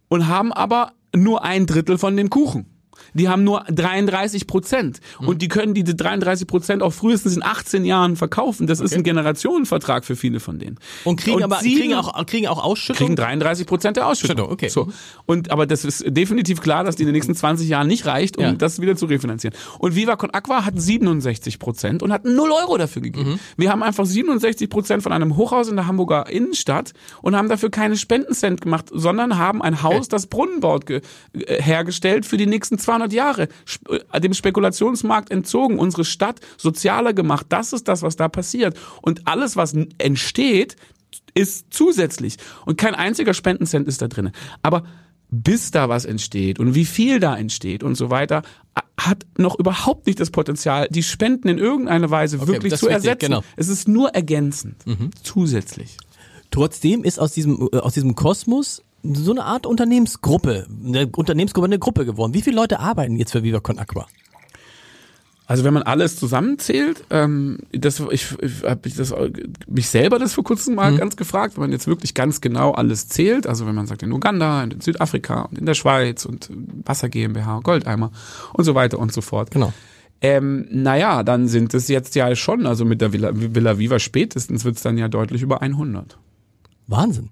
[SPEAKER 3] Und haben aber nur ein Drittel von dem Kuchen die haben nur 33 Prozent. Mhm. Und die können diese 33 Prozent auch frühestens in 18 Jahren verkaufen. Das okay. ist ein Generationenvertrag für viele von denen.
[SPEAKER 2] Und kriegen und aber sie kriegen auch, kriegen auch Ausschüttung?
[SPEAKER 3] Kriegen 33 Prozent der Ausschüttung.
[SPEAKER 2] Okay.
[SPEAKER 3] So. Und, aber das ist definitiv klar, dass die in den nächsten 20 Jahren nicht reicht, um ja. das wieder zu refinanzieren. Und Viva Con Aqua hat 67 Prozent und hat 0 Euro dafür gegeben. Mhm. Wir haben einfach 67 Prozent von einem Hochhaus in der Hamburger Innenstadt und haben dafür keine Spendencent gemacht, sondern haben ein Haus, okay. das Brunnen baut, äh, hergestellt für die nächsten 200 200 Jahre äh, dem Spekulationsmarkt entzogen, unsere Stadt sozialer gemacht. Das ist das, was da passiert. Und alles, was entsteht, ist zusätzlich. Und kein einziger Spendencent ist da drin. Aber bis da was entsteht und wie viel da entsteht und so weiter, hat noch überhaupt nicht das Potenzial, die Spenden in irgendeiner Weise okay, wirklich zu ersetzen. Genau. Es ist nur ergänzend, mhm. zusätzlich.
[SPEAKER 2] Trotzdem ist aus diesem, äh, aus diesem Kosmos so eine Art Unternehmensgruppe, eine Unternehmensgruppe, eine Gruppe geworden. Wie viele Leute arbeiten jetzt für Viva Con Aqua?
[SPEAKER 3] Also wenn man alles zusammenzählt, ähm, das, ich, ich habe mich selber das vor kurzem mal mhm. ganz gefragt, wenn man jetzt wirklich ganz genau alles zählt, also wenn man sagt in Uganda, in Südafrika und in der Schweiz und Wasser GmbH, Goldeimer und so weiter und so fort.
[SPEAKER 2] Genau.
[SPEAKER 3] Ähm, naja, dann sind es jetzt ja schon, also mit der Villa, Villa Viva spätestens wird es dann ja deutlich über 100.
[SPEAKER 2] Wahnsinn.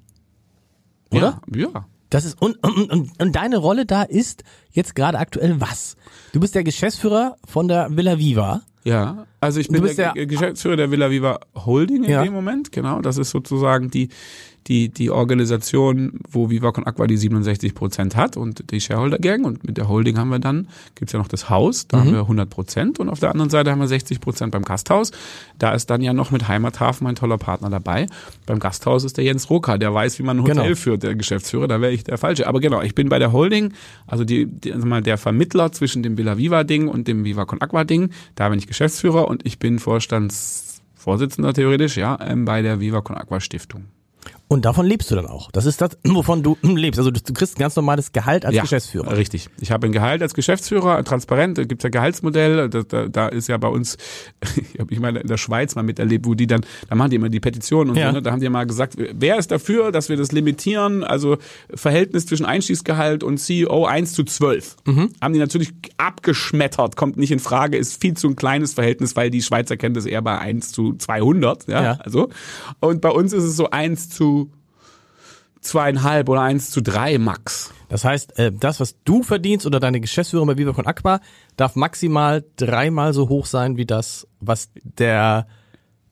[SPEAKER 2] Oder?
[SPEAKER 3] Ja. ja.
[SPEAKER 2] Das ist und, und, und, und deine Rolle da ist jetzt gerade aktuell was? Du bist der Geschäftsführer von der Villa Viva.
[SPEAKER 3] Ja, also ich bin der, der, Geschäftsführer der Villa Viva Holding in ja. dem Moment, genau. Das ist sozusagen die die, die Organisation, wo Viva Con Aqua die 67 Prozent hat und die Shareholder Gang und mit der Holding haben wir dann, gibt's ja noch das Haus, da mhm. haben wir 100 Prozent und auf der anderen Seite haben wir 60 Prozent beim Gasthaus. Da ist dann ja noch mit Heimathafen mein toller Partner dabei. Beim Gasthaus ist der Jens Roka, der weiß, wie man ein Hotel genau. führt, der Geschäftsführer, da wäre ich der Falsche. Aber genau, ich bin bei der Holding, also die, die also mal der Vermittler zwischen dem Villa Viva Ding und dem Viva Con Aqua Ding. Da bin ich Geschäftsführer und ich bin Vorstands Vorsitzender theoretisch, ja, ähm, bei der Viva Con Aqua Stiftung.
[SPEAKER 2] Und davon lebst du dann auch. Das ist das, *clears throat* wovon du *clears throat* lebst. Also du, kriegst ein ganz normales Gehalt als
[SPEAKER 3] ja,
[SPEAKER 2] Geschäftsführer.
[SPEAKER 3] Richtig. Ich habe ein Gehalt als Geschäftsführer, transparent, da gibt's ja Gehaltsmodell, da, da, da ist ja bei uns, *laughs* ich habe mal in der Schweiz mal miterlebt, wo die dann, da machen die immer die Petitionen und
[SPEAKER 2] Ja.
[SPEAKER 3] so, ne? da haben die mal gesagt, wer ist dafür, dass wir das limitieren, also Verhältnis zwischen Einstiegsgehalt und CEO 1 zu 12.
[SPEAKER 2] Mhm.
[SPEAKER 3] Haben die natürlich abgeschmettert, kommt nicht in Frage, ist viel zu ein kleines Verhältnis, weil die Schweizer kennen das eher bei 1 zu 200, ja,
[SPEAKER 2] Ja.
[SPEAKER 3] also. Und bei uns ist es so 1 zu zweieinhalb oder 1 zu 3 max.
[SPEAKER 2] Das heißt, äh, das, was du verdienst oder deine Geschäftsführung bei Viva Con Aqua, darf maximal dreimal so hoch sein wie das, was der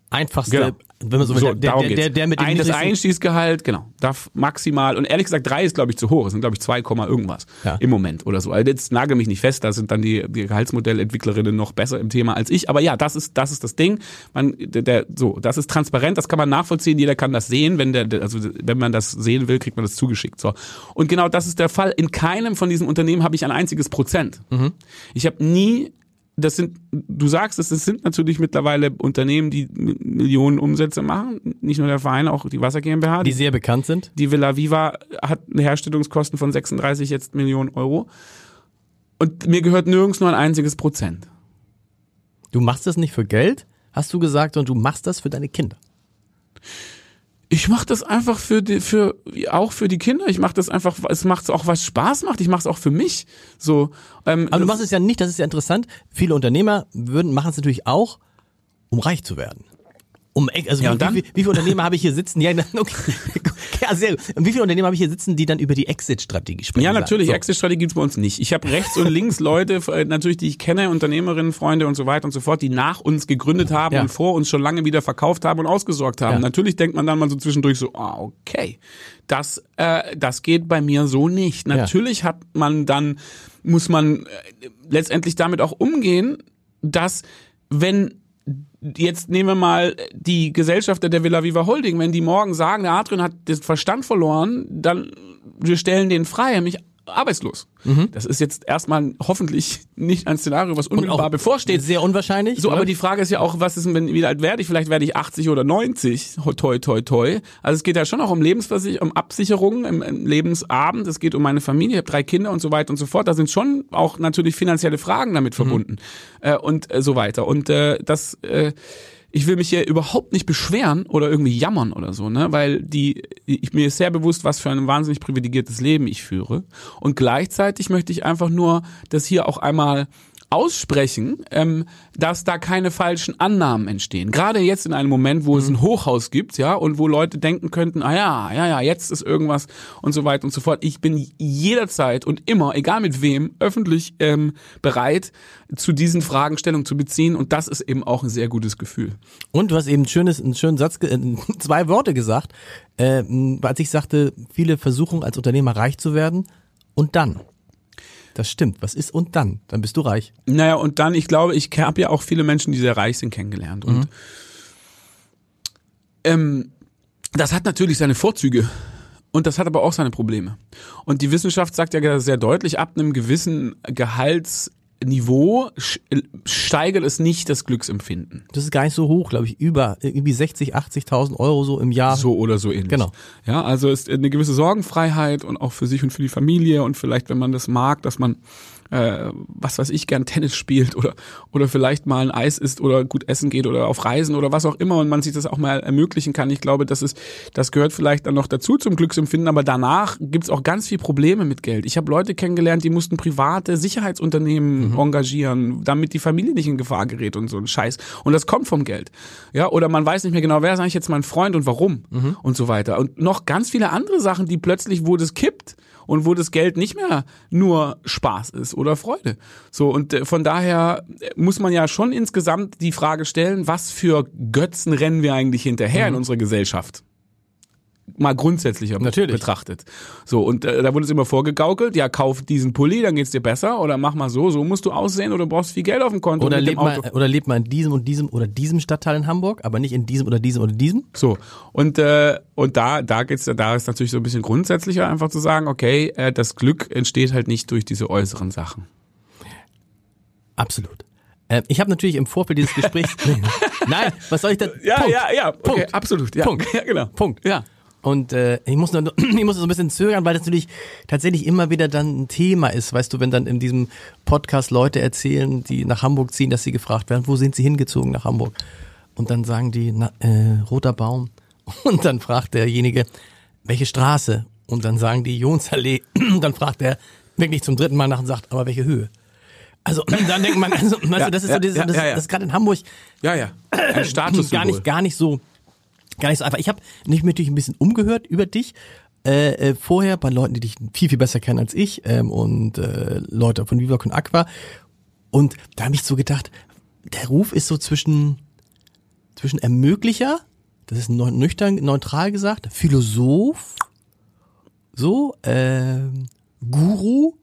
[SPEAKER 2] einfachste,
[SPEAKER 3] Genau.
[SPEAKER 2] Wenn man so will,
[SPEAKER 3] So,
[SPEAKER 2] der, der, der, der, der mit dem
[SPEAKER 3] Ein- das Einstiegsgehalt, genau, darf maximal, und ehrlich gesagt, drei ist, glaube ich, zu hoch. Es sind, glaube ich, 2, Komma irgendwas
[SPEAKER 2] Ja.
[SPEAKER 3] im Moment oder so. Also jetzt nagel mich nicht fest, da sind dann die, die Gehaltsmodellentwicklerinnen noch besser im Thema als ich. Aber ja, das ist, das ist das Ding. Man, der, der, so, das ist transparent, das kann man nachvollziehen, jeder kann das sehen. Wenn der, also wenn man das sehen will, kriegt man das zugeschickt. So. Und genau das ist der Fall. In keinem von diesen Unternehmen habe ich ein einziges Prozent. Ich habe nie das sind, du sagst es, es sind natürlich mittlerweile Unternehmen, die Millionen Umsätze machen. Nicht nur der Verein, auch die Wasser GmbH.
[SPEAKER 2] die sehr bekannt sind.
[SPEAKER 3] Die Villa Viva hat eine Herstellungskosten von 36 jetzt Millionen Euro. Und mir gehört nirgends nur ein einziges Prozent.
[SPEAKER 2] Du machst das nicht für Geld, hast du gesagt, und du machst das für deine Kinder.
[SPEAKER 3] Ich mache das einfach für die, für auch für die Kinder. Ich mache das einfach, es macht auch was Spaß macht. Ich mache es auch für mich. So. Ähm,
[SPEAKER 2] Aber du machst es ja nicht, das ist ja interessant. Viele Unternehmer würden, machen es natürlich auch, um reich zu werden. Um, also
[SPEAKER 3] Ja,
[SPEAKER 2] wie,
[SPEAKER 3] dann?
[SPEAKER 2] wie, wie viele Unternehmer habe ich hier sitzen? Ja, *laughs* okay. ja sehr gut. Und wie viele Unternehmer habe ich hier sitzen, die dann über die Exit-Strategie sprechen?
[SPEAKER 3] Ja, natürlich.
[SPEAKER 2] So.
[SPEAKER 3] Exit-Strategie gibt's bei uns nicht. Ich habe rechts und links Leute, *laughs* äh, natürlich, die ich kenne, Unternehmerinnen, Freunde und so weiter und so fort, die nach uns gegründet haben
[SPEAKER 2] Ja.
[SPEAKER 3] und vor uns schon lange wieder verkauft haben und ausgesorgt haben.
[SPEAKER 2] Ja.
[SPEAKER 3] Natürlich denkt man dann mal so zwischendurch so, ah, okay, das, äh, das geht bei mir so nicht. Natürlich hat man dann, muss man äh, letztendlich damit auch umgehen, dass wenn jetzt nehmen wir mal die Gesellschafter der Villa Viva Holding, wenn die morgen sagen, der Adrian hat den Verstand verloren, dann wir stellen den frei, mich arbeitslos. Das ist jetzt erstmal hoffentlich nicht ein Szenario, was
[SPEAKER 2] Mhm.
[SPEAKER 3] Unmittelbar bevorsteht.
[SPEAKER 2] Sehr unwahrscheinlich.
[SPEAKER 3] So,
[SPEAKER 2] oder?
[SPEAKER 3] aber die Frage ist ja auch, was ist wenn, wie alt werde ich? Vielleicht werde ich 80 oder 90. Ho- Toi, toi, toi. Also es geht ja schon auch um Lebensversicherung, um Absicherung im, im Lebensabend. Es geht um meine Familie, ich habe drei Kinder und so weiter und so fort. Da sind schon auch natürlich finanzielle Fragen damit verbunden äh, und äh, so weiter. Und äh, das, äh, ich will mich hier überhaupt nicht beschweren oder irgendwie jammern oder so, ne, weil die, ich, mir ist sehr bewusst, was für ein wahnsinnig privilegiertes Leben ich führe. Und gleichzeitig möchte ich einfach nur das hier auch einmal aussprechen, ähm, dass da keine falschen Annahmen entstehen. Gerade jetzt in einem Moment, wo es ein Hochhaus gibt, ja, und wo Leute denken könnten, ah ja, ja, ja, jetzt ist irgendwas und so weiter und so fort. Ich bin jederzeit und immer, egal mit wem, öffentlich ähm, bereit, zu diesen Fragen Stellung zu beziehen. Und das ist eben auch ein sehr gutes Gefühl.
[SPEAKER 2] Und du hast eben ein schönes, einen schönen Satz, äh, *laughs* zwei Worte gesagt, äh, als ich sagte, viele versuchen als Unternehmer reich zu werden und dann. Das stimmt. Was ist und dann? Dann bist du reich.
[SPEAKER 3] Naja, und dann, ich glaube, ich habe ja auch viele Menschen, die sehr reich sind, kennengelernt. Und ähm, das hat natürlich seine Vorzüge. Und das hat aber auch seine Probleme. Und die Wissenschaft sagt ja sehr deutlich, ab einem gewissen Gehaltsniveau sch- steigert es nicht das Glücksempfinden.
[SPEAKER 2] Das ist gar nicht so hoch, glaube ich. Über irgendwie 60, 80.000 Euro so im Jahr.
[SPEAKER 3] So oder so ähnlich.
[SPEAKER 2] Genau.
[SPEAKER 3] Ja, also ist eine gewisse Sorgenfreiheit und auch für sich und für die Familie und vielleicht, wenn man das mag, dass man äh, was weiß ich, gern Tennis spielt oder, oder vielleicht mal ein Eis isst oder gut essen geht oder auf Reisen oder was auch immer und man sich das auch mal ermöglichen kann. Ich glaube, das ist, das gehört vielleicht dann noch dazu zum Glücksempfinden, aber danach gibt's auch ganz viel Probleme mit Geld. Ich habe Leute kennengelernt, die mussten private Sicherheitsunternehmen engagieren, damit die Familie nicht in Gefahr gerät und so ein Scheiß. Und das kommt vom Geld. Ja, oder man weiß nicht mehr genau, wer ist eigentlich jetzt mein Freund und warum und so weiter. Und noch ganz viele andere Sachen, die plötzlich, wo das kippt, und wo das Geld nicht mehr nur Spaß ist oder Freude. So und äh, von daher muss man ja schon insgesamt die Frage stellen, was für Götzen rennen wir eigentlich hinterher in unserer Gesellschaft? Mal grundsätzlicher
[SPEAKER 2] Natürlich.
[SPEAKER 3] betrachtet. So, und äh, da wurde es immer vorgegaukelt, ja, kauf diesen Pulli, dann geht's dir besser, oder mach mal so, so musst du aussehen oder brauchst viel Geld auf dem Konto.
[SPEAKER 2] Oder lebt, man,
[SPEAKER 3] Auto.
[SPEAKER 2] oder lebt man in diesem und diesem oder diesem Stadtteil in Hamburg, aber nicht in diesem oder diesem oder diesem?
[SPEAKER 3] So und äh, und da da geht's da ist natürlich so ein bisschen grundsätzlicher einfach zu sagen, okay, äh, das Glück entsteht halt nicht durch diese äußeren Sachen.
[SPEAKER 2] Absolut. Äh, ich habe natürlich im Vorfeld dieses Gesprächs. *laughs* *laughs* Nein, was soll ich da?
[SPEAKER 3] Ja,
[SPEAKER 2] Punkt.
[SPEAKER 3] ja, ja, okay,
[SPEAKER 2] Punkt.
[SPEAKER 3] absolut. Ja.
[SPEAKER 2] Punkt. *laughs*
[SPEAKER 3] Ja, genau.
[SPEAKER 2] Punkt.
[SPEAKER 3] Ja.
[SPEAKER 2] Und äh, ich muss nur, *clears throat* ich muss so ein bisschen zögern, weil das natürlich tatsächlich immer wieder dann ein Thema ist. Weißt du, wenn dann in diesem Podcast Leute erzählen, die nach Hamburg ziehen, dass sie gefragt werden, wo sind sie hingezogen nach Hamburg? Und dann sagen die, na, äh, roter Baum. *laughs* Und dann fragt derjenige, welche Straße? Und dann sagen die Jonsallee. Und *clears throat* dann fragt er wirklich zum dritten Mal nach und sagt, aber welche Höhe? Also *clears throat* dann denkt man, also, weißt
[SPEAKER 3] Ja,
[SPEAKER 2] du, das ist
[SPEAKER 3] ja,
[SPEAKER 2] so dieses, das,
[SPEAKER 3] ja.
[SPEAKER 2] das ist gerade in Hamburg
[SPEAKER 3] Ja, ja. Ein Status
[SPEAKER 2] gar nicht, gar nicht so, gar nicht so einfach. Ich habe mich natürlich ein bisschen umgehört über dich. Äh, äh, vorher bei Leuten, die dich viel, viel besser kennen als ich ähm, und äh, Leute von Viva Con Aqua. Und da habe ich so gedacht, der Ruf ist so zwischen, zwischen Ermöglicher, das ist nüchtern, neutral gesagt, Philosoph, so, ähm, Guru,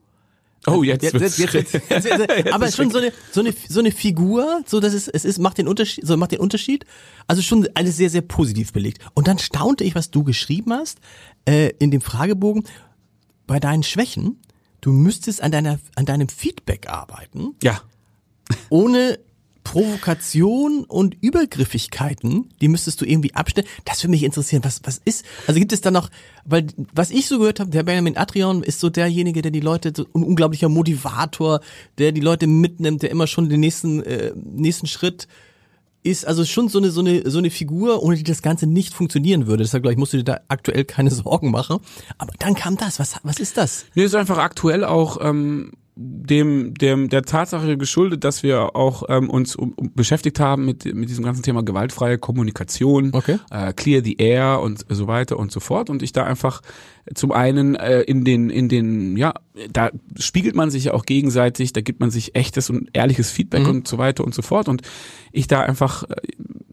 [SPEAKER 3] Oh, jetzt,
[SPEAKER 2] Jetzt,
[SPEAKER 3] wird's
[SPEAKER 2] jetzt, jetzt, jetzt, jetzt, *laughs* jetzt, aber schon so eine, so eine, so eine Figur, so dass es, es ist, macht den Unterschied, so macht den Unterschied. Also schon alles sehr, sehr positiv belegt. Und dann staunte ich, was du geschrieben hast, äh, in dem Fragebogen. Bei deinen Schwächen, du müsstest an deiner, an deinem Feedback arbeiten,
[SPEAKER 3] Ja.
[SPEAKER 2] ohne Provokation und Übergriffigkeiten, die müsstest du irgendwie abstellen. Das würde mich interessieren. Was, was ist? Also gibt es da noch, weil was ich so gehört habe, der Benjamin Adrian ist so derjenige, der die Leute, so ein unglaublicher Motivator, der die Leute mitnimmt, der immer schon den nächsten, äh, nächsten Schritt ist also schon so eine, so eine, so eine Figur, ohne die das Ganze nicht funktionieren würde. Deshalb, glaube ich, musst du dir da aktuell keine *laughs* Sorgen machen. Aber dann kam das. Was, was ist das?
[SPEAKER 3] Mir ist einfach aktuell auch ähm, dem, dem der Tatsache geschuldet, dass wir auch ähm, uns um, um beschäftigt haben mit, mit diesem ganzen Thema gewaltfreie Kommunikation,
[SPEAKER 2] Okay.
[SPEAKER 3] äh, Clear the Air und so weiter und so fort. Und ich da einfach zum einen äh, in den, in den, ja, da spiegelt man sich ja auch gegenseitig, da gibt man sich echtes und ehrliches Feedback und so weiter und so fort. Und ich da einfach äh,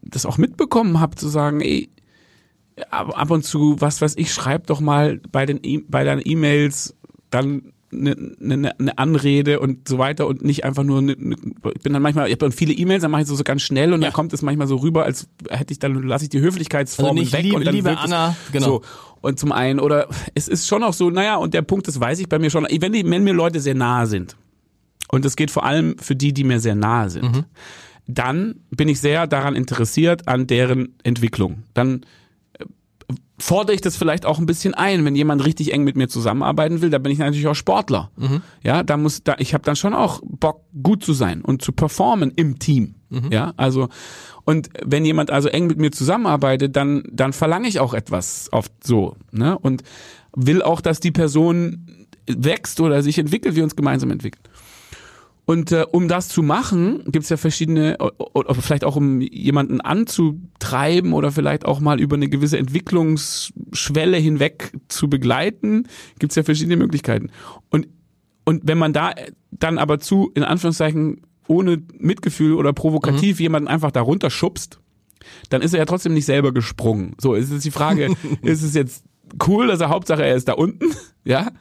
[SPEAKER 3] das auch mitbekommen habe, zu sagen, ey, ab, ab und zu, was weiß ich, schreib doch mal bei den e bei deinen E-Mails dann eine, eine, eine Anrede und so weiter und nicht einfach nur eine, eine, ich bin dann manchmal ich habe dann viele E-Mails dann mache ich so, so ganz schnell und
[SPEAKER 2] Ja.
[SPEAKER 3] dann kommt es manchmal so rüber als hätte ich dann lasse ich die Höflichkeitsformen
[SPEAKER 2] Also
[SPEAKER 3] weg
[SPEAKER 2] lieb-
[SPEAKER 3] und dann
[SPEAKER 2] liebe
[SPEAKER 3] es
[SPEAKER 2] Anna, genau.
[SPEAKER 3] so und zum einen oder es ist schon auch so naja und der Punkt das weiß ich bei mir schon wenn die wenn mir Leute sehr nahe sind und das geht vor allem für die die mir sehr nahe sind
[SPEAKER 2] Mhm.
[SPEAKER 3] dann bin ich sehr daran interessiert an deren Entwicklung dann fordere ich das vielleicht auch ein bisschen ein, wenn jemand richtig eng mit mir zusammenarbeiten will, da bin ich natürlich auch Sportler. Ja, da muss da ich habe dann schon auch Bock gut zu sein und zu performen im Team. Ja, also und wenn jemand also eng mit mir zusammenarbeitet, dann dann verlange ich auch etwas oft so, ne? Und will auch, dass die Person wächst oder sich entwickelt, wir uns gemeinsam entwickeln. Und äh, um das zu machen, gibt's ja verschiedene, oder vielleicht auch um jemanden anzutreiben oder vielleicht auch mal über eine gewisse Entwicklungsschwelle hinweg zu begleiten, gibt's ja verschiedene Möglichkeiten. Und, und wenn man da dann aber zu, in Anführungszeichen, ohne Mitgefühl oder provokativ jemanden einfach darunter schubst, dann ist er ja trotzdem nicht selber gesprungen. So, ist jetzt die Frage, *laughs* ist es jetzt cool, dass er Hauptsache er ist da unten, *laughs* ja, äh,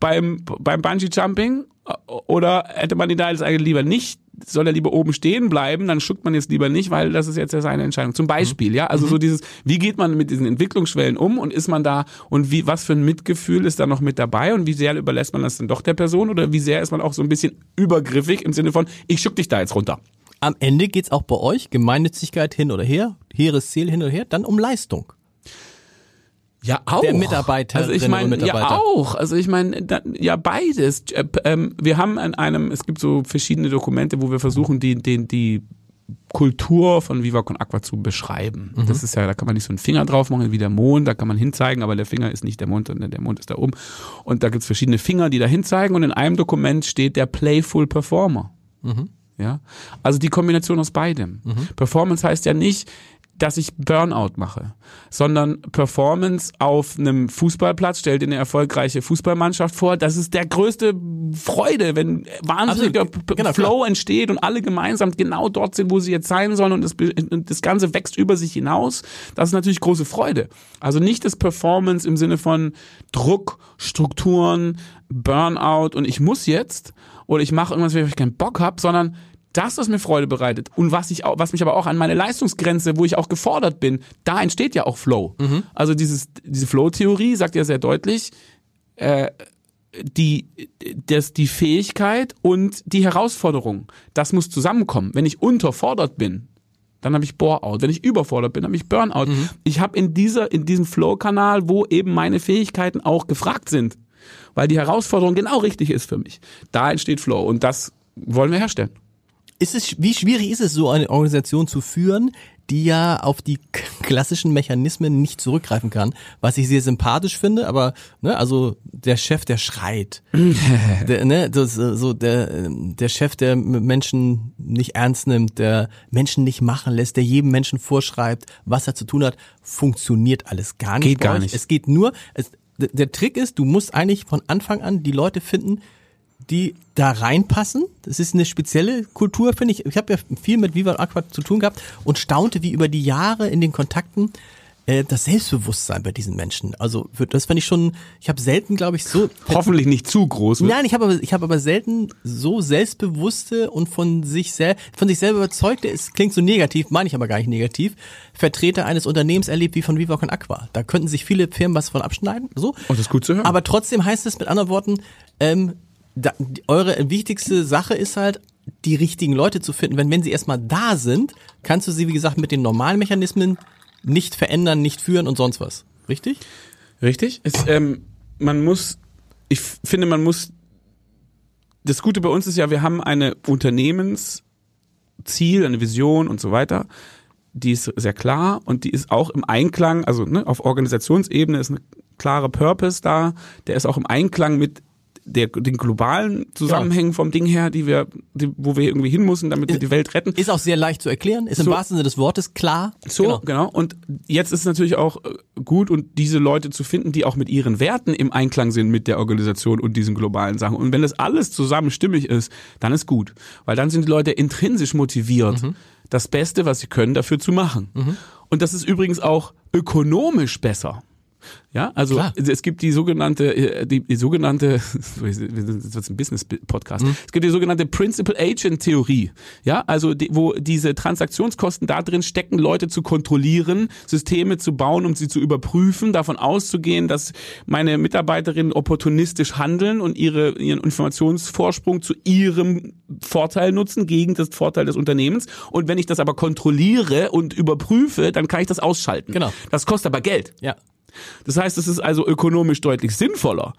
[SPEAKER 3] beim, beim Bungee Jumping äh, oder hätte man ihn da jetzt eigentlich lieber nicht, soll er lieber oben stehen bleiben, dann schuckt man jetzt lieber nicht, weil das ist jetzt ja seine Entscheidung. Zum Beispiel, ja, also so dieses, wie geht man mit diesen Entwicklungsschwellen um und ist man da und wie, was für ein Mitgefühl ist da noch mit dabei und wie sehr überlässt man das dann doch der Person oder wie sehr ist man auch so ein bisschen übergriffig im Sinne von, ich schuck dich da jetzt runter.
[SPEAKER 2] Am Ende geht's auch bei euch, Gemeinnützigkeit hin oder her, hehres Ziel hin oder her, dann um Leistung.
[SPEAKER 3] Ja, auch.
[SPEAKER 2] Der Mitarbeiterinnen
[SPEAKER 3] Also ich meine,
[SPEAKER 2] Mitarbeiter.
[SPEAKER 3] ja auch. Also ich meine, ja beides. Äh, ähm, Wir haben an einem, es gibt so verschiedene Dokumente, wo wir versuchen, die, die, die Kultur von Viva Con Aqua zu beschreiben.
[SPEAKER 2] Mhm.
[SPEAKER 3] Das ist ja, da kann man nicht so einen Finger drauf machen wie der Mond, da kann man hinzeigen, aber der Finger ist nicht der Mond, sondern der Mond ist da oben. Und da gibt's verschiedene Finger, die da hinzeigen und in einem Dokument steht der Playful Performer. Ja, also die Kombination aus beidem. Performance heißt ja nicht, dass ich Burnout mache, sondern Performance auf einem Fußballplatz stellt eine erfolgreiche Fußballmannschaft vor. Das ist der größte Freude, wenn wahnsinniger
[SPEAKER 2] Genau,
[SPEAKER 3] Flow entsteht und alle gemeinsam genau dort sind, wo sie jetzt sein sollen und das, und das Ganze wächst über sich hinaus. Das ist natürlich große Freude. Also nicht das Performance im Sinne von Druck, Strukturen, Burnout und ich muss jetzt oder ich mache irgendwas, wenn ich keinen Bock habe, sondern das, was mir Freude bereitet und was ich was mich aber auch an meine Leistungsgrenze, wo ich auch gefordert bin, da entsteht ja auch Flow. Also dieses, diese Flow-Theorie sagt ja sehr deutlich, äh, die, das, die Fähigkeit und die Herausforderung. Das muss zusammenkommen. Wenn ich unterfordert bin, dann habe ich Bore-out. Wenn ich überfordert bin, habe ich Burnout. Mhm. Ich habe in dieser, in diesem Flow-Kanal, wo eben meine Fähigkeiten auch gefragt sind, weil die Herausforderung genau richtig ist für mich. Da entsteht Flow und das wollen wir herstellen.
[SPEAKER 2] Ist es, wie schwierig ist es, so eine Organisation zu führen, die ja auf die klassischen Mechanismen nicht zurückgreifen kann, was ich sehr sympathisch finde, aber ne, also der Chef, der schreit, *laughs* der, ne, das, so der der Chef, der Menschen nicht ernst nimmt, der Menschen nicht machen lässt, der jedem Menschen vorschreibt, was er zu tun hat, funktioniert alles gar nicht.
[SPEAKER 3] Geht gar nicht.
[SPEAKER 2] Es geht nur, es, der Trick ist, du musst eigentlich von Anfang an die Leute finden, die da reinpassen. Das ist eine spezielle Kultur, finde ich. Ich habe ja viel mit Viva Aqua zu tun gehabt und staunte, wie über die Jahre in den Kontakten äh, das Selbstbewusstsein bei diesen Menschen. Also das fand ich schon, ich habe selten, glaube ich, so *laughs*
[SPEAKER 3] hoffentlich nicht zu groß.
[SPEAKER 2] Wird. Nein, ich habe aber ich habe aber selten so selbstbewusste und von sich sel von sich selber überzeugte, es klingt so negativ, meine ich aber gar nicht negativ, Vertreter eines Unternehmens erlebt wie von Viva Con Aqua. Da könnten sich viele Firmen was von abschneiden, so.
[SPEAKER 3] Und das ist gut zu hören.
[SPEAKER 2] Aber trotzdem heißt es mit anderen Worten, ähm, da, eure wichtigste Sache ist halt, die richtigen Leute zu finden. Wenn, wenn sie erstmal da sind, kannst du sie, wie gesagt, mit den normalen Mechanismen nicht verändern, nicht führen und sonst was. Richtig?
[SPEAKER 3] Richtig. Es, ähm, man muss, ich finde, man muss, das Gute bei uns ist ja, wir haben eine Unternehmensziel, eine Vision und so weiter. Die ist sehr klar und die ist auch im Einklang, also ne, auf Organisationsebene ist eine klare Purpose da, der ist auch im Einklang mit der, den globalen Zusammenhängen ja. vom Ding her, die wir, die, wo wir irgendwie hin müssen, damit wir die Welt retten.
[SPEAKER 2] Ist auch sehr leicht zu erklären, ist so, im wahrsten Sinne des Wortes klar.
[SPEAKER 3] So, genau. genau. Und jetzt ist es natürlich auch äh, gut und diese Leute zu finden, die auch mit ihren Werten im Einklang sind mit der Organisation und diesen globalen Sachen. Und wenn das alles zusammen stimmig ist, dann ist gut. Weil dann sind die Leute intrinsisch motiviert, mhm. das Beste, was sie können, dafür zu machen. Mhm. Und das ist übrigens auch ökonomisch besser. Ja, also Klar. es gibt die sogenannte, äh, die, die sogenannte, *laughs* wir sind jetzt ein Business-Podcast, mhm. es gibt die sogenannte Principal-Agent-Theorie. Ja, also die, wo diese Transaktionskosten da drin stecken, Leute zu kontrollieren, Systeme zu bauen, um sie zu überprüfen, davon auszugehen, dass meine Mitarbeiterinnen opportunistisch handeln und ihre, ihren Informationsvorsprung zu ihrem Vorteil nutzen, gegen das Vorteil des Unternehmens. Und wenn ich das aber kontrolliere und überprüfe, dann kann ich das ausschalten.
[SPEAKER 2] Genau.
[SPEAKER 3] Das kostet aber Geld.
[SPEAKER 2] Ja.
[SPEAKER 3] Das heißt, es ist also ökonomisch deutlich sinnvoller,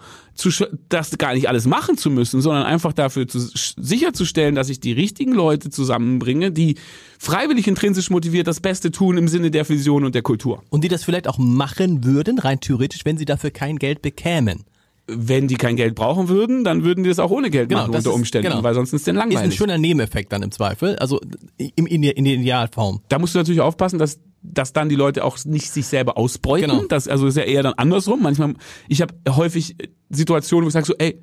[SPEAKER 3] das gar nicht alles machen zu müssen, sondern einfach dafür zu, sicherzustellen, dass ich die richtigen Leute zusammenbringe, die freiwillig intrinsisch motiviert das Beste tun im Sinne der Vision und der Kultur.
[SPEAKER 2] Und die das vielleicht auch machen würden, rein theoretisch, wenn sie dafür kein Geld bekämen
[SPEAKER 3] wenn die kein Geld brauchen würden, dann würden die das auch ohne Geld genau, machen unter Umständen, ist, genau. weil sonst ist es denn langweilig.
[SPEAKER 2] Ist ein schöner Nebeneffekt dann im Zweifel, also in, der, in der Idealform.
[SPEAKER 3] Da musst du natürlich aufpassen, dass dass dann die Leute auch nicht sich selber ausbeuten. Genau. Das also ist ja eher dann andersrum. Manchmal, ich habe häufig Situationen, wo ich sage so, ey,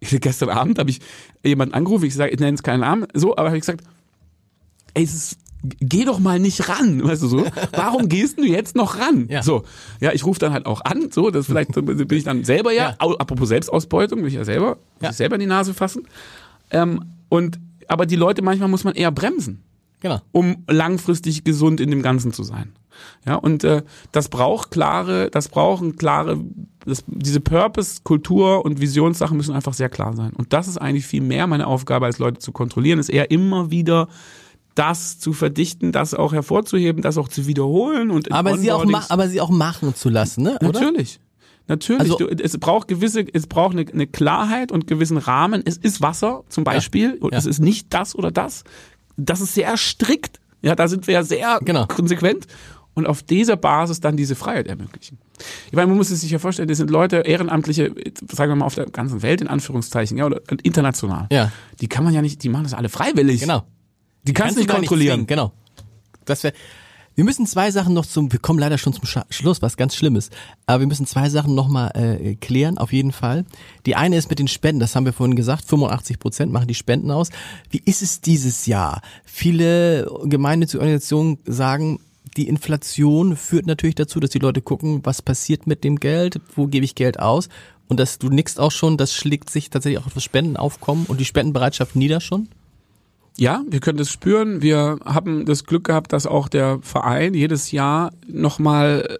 [SPEAKER 3] gestern Abend habe ich jemanden angerufen, ich sage, ich nenne es keinen Namen, so, aber habe ich gesagt, ey, es ist geh doch mal nicht ran, *laughs* weißt du so? Warum gehst du jetzt noch ran? Ja. So, ja, ich rufe dann halt auch an, so, das vielleicht *laughs* bin ich dann selber ja, ja. apropos Selbstausbeutung, will ich ja selber, ja. Ich selber in die Nase fassen. Ähm, und aber die Leute manchmal muss man eher bremsen.
[SPEAKER 2] Genau.
[SPEAKER 3] Um langfristig gesund in dem Ganzen zu sein. Ja, und äh, das braucht klare, das brauchen klare, das, diese Purpose, Kultur und Visionssachen müssen einfach sehr klar sein. Und das ist eigentlich viel mehr meine Aufgabe, als Leute zu kontrollieren, ist eher immer wieder das zu verdichten, das auch hervorzuheben, das auch zu wiederholen und
[SPEAKER 2] aber sie auch aber sie auch machen zu lassen, ne?
[SPEAKER 3] Oder? Natürlich. Natürlich, also, du, es braucht gewisse, es braucht eine, eine Klarheit und gewissen Rahmen. Es ist Wasser zum Beispiel, ja, ja. es ist nicht das oder das das ist sehr strikt. Ja, da sind wir ja sehr genau. konsequent und auf dieser Basis dann diese Freiheit ermöglichen. Ich meine, man muss es sich ja vorstellen, das sind Leute, Ehrenamtliche, sagen wir mal auf der ganzen Welt in Anführungszeichen, ja, oder international.
[SPEAKER 2] Ja.
[SPEAKER 3] Die kann man ja nicht, die machen das alle freiwillig.
[SPEAKER 2] Genau.
[SPEAKER 3] Die, die kannst du nicht kontrollieren. Nicht
[SPEAKER 2] genau. Das wäre wir müssen zwei Sachen noch zum, wir kommen leider schon zum Schluss, was ganz Schlimmes. Aber wir müssen zwei Sachen nochmal äh, klären, auf jeden Fall. Die eine ist mit den Spenden, das haben wir vorhin gesagt, 85 Prozent machen die Spenden aus. Wie ist es dieses Jahr? Viele gemeinnützige Organisationen sagen, die Inflation führt natürlich dazu, dass die Leute gucken, was passiert mit dem Geld, wo gebe ich Geld aus. Und dass du nickst auch schon, das schlägt sich tatsächlich auch auf das Spendenaufkommen und die Spendenbereitschaft nieder schon?
[SPEAKER 3] Ja, wir können das spüren. Wir haben das Glück gehabt, dass auch der Verein jedes Jahr nochmal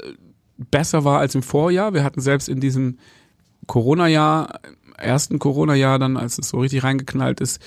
[SPEAKER 3] besser war als im Vorjahr. Wir hatten selbst in diesem Corona-Jahr ersten Corona-Jahr dann, als es so richtig reingeknallt ist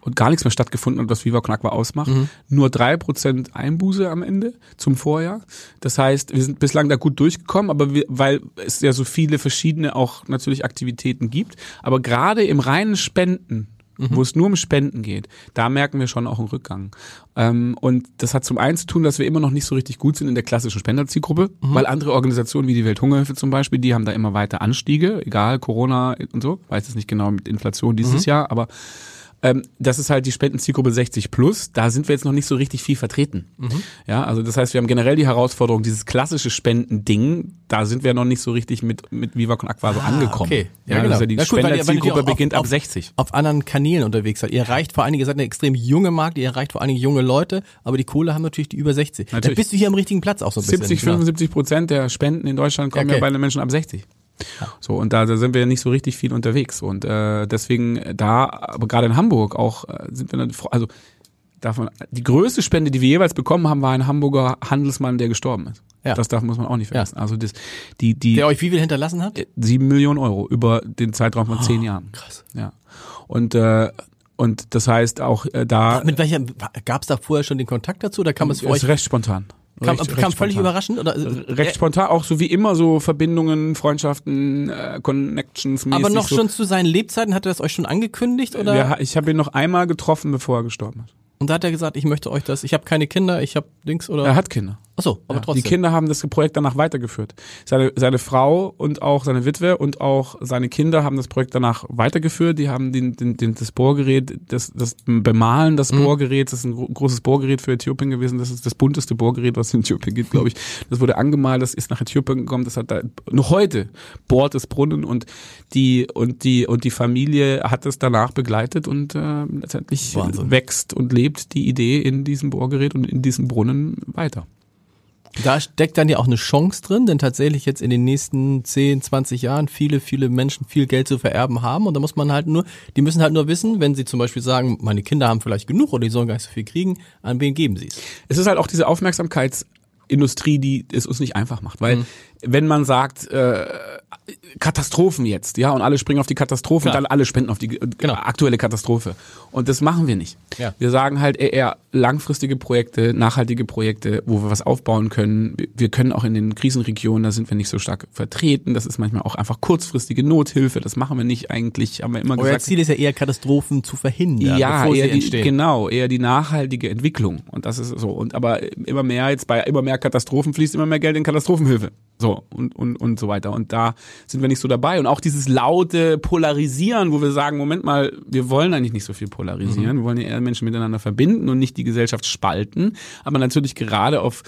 [SPEAKER 3] und gar nichts mehr stattgefunden hat, was Viva Con Aqua ausmacht,
[SPEAKER 2] Mhm.
[SPEAKER 3] nur drei Prozent Einbuße am Ende zum Vorjahr. Das heißt, wir sind bislang da gut durchgekommen, aber wir, weil es ja so viele verschiedene auch natürlich Aktivitäten gibt, aber gerade im reinen Spenden
[SPEAKER 2] Mhm.
[SPEAKER 3] wo es nur um Spenden geht, da merken wir schon auch einen Rückgang. Ähm, und das hat zum einen zu tun, dass wir immer noch nicht so richtig gut sind in der klassischen Spenderzielgruppe,
[SPEAKER 2] Mhm.
[SPEAKER 3] weil andere Organisationen wie die Welthungerhilfe zum Beispiel, die haben da immer weiter Anstiege, egal Corona und so, weiß es nicht genau mit Inflation dieses
[SPEAKER 2] Mhm.
[SPEAKER 3] Jahr, aber ähm, das ist halt die Spendenzielgruppe 60 plus. Da sind wir jetzt noch nicht so richtig viel vertreten.
[SPEAKER 2] Mhm.
[SPEAKER 3] Ja, also das heißt, wir haben generell die Herausforderung, dieses klassische Spendending, da sind wir noch nicht so richtig mit, mit Viva Con Aqua so
[SPEAKER 2] Ah,
[SPEAKER 3] angekommen.
[SPEAKER 2] okay. Ja,
[SPEAKER 3] Ja,
[SPEAKER 2] genau.
[SPEAKER 3] also die
[SPEAKER 2] Ja,
[SPEAKER 3] Spenderzielgruppe
[SPEAKER 2] auch auf-
[SPEAKER 3] beginnt ab
[SPEAKER 2] auf-
[SPEAKER 3] 60.
[SPEAKER 2] auf anderen Kanälen unterwegs seid. Ihr erreicht vor allen Dingen, ihr seid eine extrem junge Marke, ihr erreicht vor allen Dingen junge Leute, aber die Kohle haben natürlich die über 60. Da
[SPEAKER 3] Natürlich.
[SPEAKER 2] bist du hier am richtigen Platz auch so ein bisschen.
[SPEAKER 3] 70,
[SPEAKER 2] genau.
[SPEAKER 3] 75 Prozent der Spenden in Deutschland kommen
[SPEAKER 2] Okay.
[SPEAKER 3] ja bei den Menschen ab 60. So, und da, da sind wir nicht so richtig viel unterwegs. Und äh, deswegen da, aber gerade in Hamburg auch, äh, sind wir dann, also davon, die größte Spende, die wir jeweils bekommen haben, war ein Hamburger Handelsmann, der gestorben ist.
[SPEAKER 2] Ja.
[SPEAKER 3] Das darf, muss man auch nicht vergessen. Also das, die, die
[SPEAKER 2] Der euch wie viel hinterlassen hat?
[SPEAKER 3] sieben Millionen Euro über den Zeitraum von zehn Jahren.
[SPEAKER 2] krass.
[SPEAKER 3] Ja. Und, äh, und das heißt auch äh, da
[SPEAKER 2] Mit welcher, gab es da vorher schon den Kontakt dazu oder kam es für
[SPEAKER 3] ist
[SPEAKER 2] euch,
[SPEAKER 3] recht spontan.
[SPEAKER 2] Kam,
[SPEAKER 3] recht,
[SPEAKER 2] kam
[SPEAKER 3] recht
[SPEAKER 2] völlig
[SPEAKER 3] spontan.
[SPEAKER 2] überraschend? Oder,
[SPEAKER 3] recht spontan, auch so wie immer so Verbindungen, Freundschaften, äh, Connections
[SPEAKER 2] aber noch
[SPEAKER 3] so.
[SPEAKER 2] schon zu seinen Lebzeiten, hat er das euch schon angekündigt? Oder?
[SPEAKER 3] Wir, ich habe ihn noch einmal getroffen, bevor er gestorben ist.
[SPEAKER 2] Und da hat er gesagt, ich möchte euch das, ich habe keine Kinder, ich habe Dings oder.
[SPEAKER 3] Er hat Kinder.
[SPEAKER 2] Achso, aber
[SPEAKER 3] Ja,
[SPEAKER 2] trotzdem.
[SPEAKER 3] Die Kinder haben das Projekt danach weitergeführt. Seine, seine Frau und auch seine Witwe und auch seine Kinder haben das Projekt danach weitergeführt. Die haben den, den, den, das Bohrgerät, das, das Bemalen des
[SPEAKER 2] Mhm.
[SPEAKER 3] Bohrgeräts, das ist ein gro- großes Bohrgerät für Äthiopien gewesen. Das ist das bunteste Bohrgerät, was es in Äthiopien gibt, glaube ich. Das wurde angemalt, das ist nach Äthiopien gekommen. Das hat da, noch heute bohrt es Brunnen und die, und die, und die Familie hat es danach begleitet und äh, letztendlich
[SPEAKER 2] Wahnsinn.
[SPEAKER 3] wächst und lebt die Idee in diesem Bohrgerät und in diesem Brunnen weiter.
[SPEAKER 2] Da steckt dann ja auch eine Chance drin, denn tatsächlich jetzt in den nächsten 10, 20 Jahren viele, viele Menschen viel Geld zu vererben haben und da muss man halt nur, die müssen halt nur wissen, wenn sie zum Beispiel sagen, meine Kinder haben vielleicht genug oder die sollen gar nicht so viel kriegen, an wen geben sie es?
[SPEAKER 3] Es ist halt auch diese Aufmerksamkeitsindustrie, die es uns nicht einfach macht, weil wenn man sagt äh, Katastrophen jetzt, ja, und alle springen auf die Katastrophen,
[SPEAKER 2] Klar.
[SPEAKER 3] dann alle spenden auf die äh,
[SPEAKER 2] Genau.
[SPEAKER 3] aktuelle Katastrophe. Und das machen wir nicht.
[SPEAKER 2] Ja.
[SPEAKER 3] Wir sagen halt eher, langfristige Projekte, nachhaltige Projekte, wo wir was aufbauen können. Wir- können auch in den Krisenregionen, da sind wir nicht so stark vertreten. Das ist manchmal auch einfach kurzfristige Nothilfe. Das machen wir nicht eigentlich, haben wir immer
[SPEAKER 2] Euer
[SPEAKER 3] gesagt.
[SPEAKER 2] Ziel ist ja eher Katastrophen zu verhindern,
[SPEAKER 3] Ja,
[SPEAKER 2] bevor sie
[SPEAKER 3] eher die,
[SPEAKER 2] entstehen.
[SPEAKER 3] genau, eher die nachhaltige Entwicklung. Und das ist so. Und aber immer mehr jetzt bei immer mehr Katastrophen fließt immer mehr Geld in Katastrophenhilfe. So und, und, und so weiter. Und da sind wir nicht so dabei. Und auch dieses laute Polarisieren, wo wir sagen, Moment mal, wir wollen eigentlich nicht so viel polarisieren. Wir wollen ja eher Menschen miteinander verbinden und nicht die Gesellschaft spalten. Aber natürlich gerade auf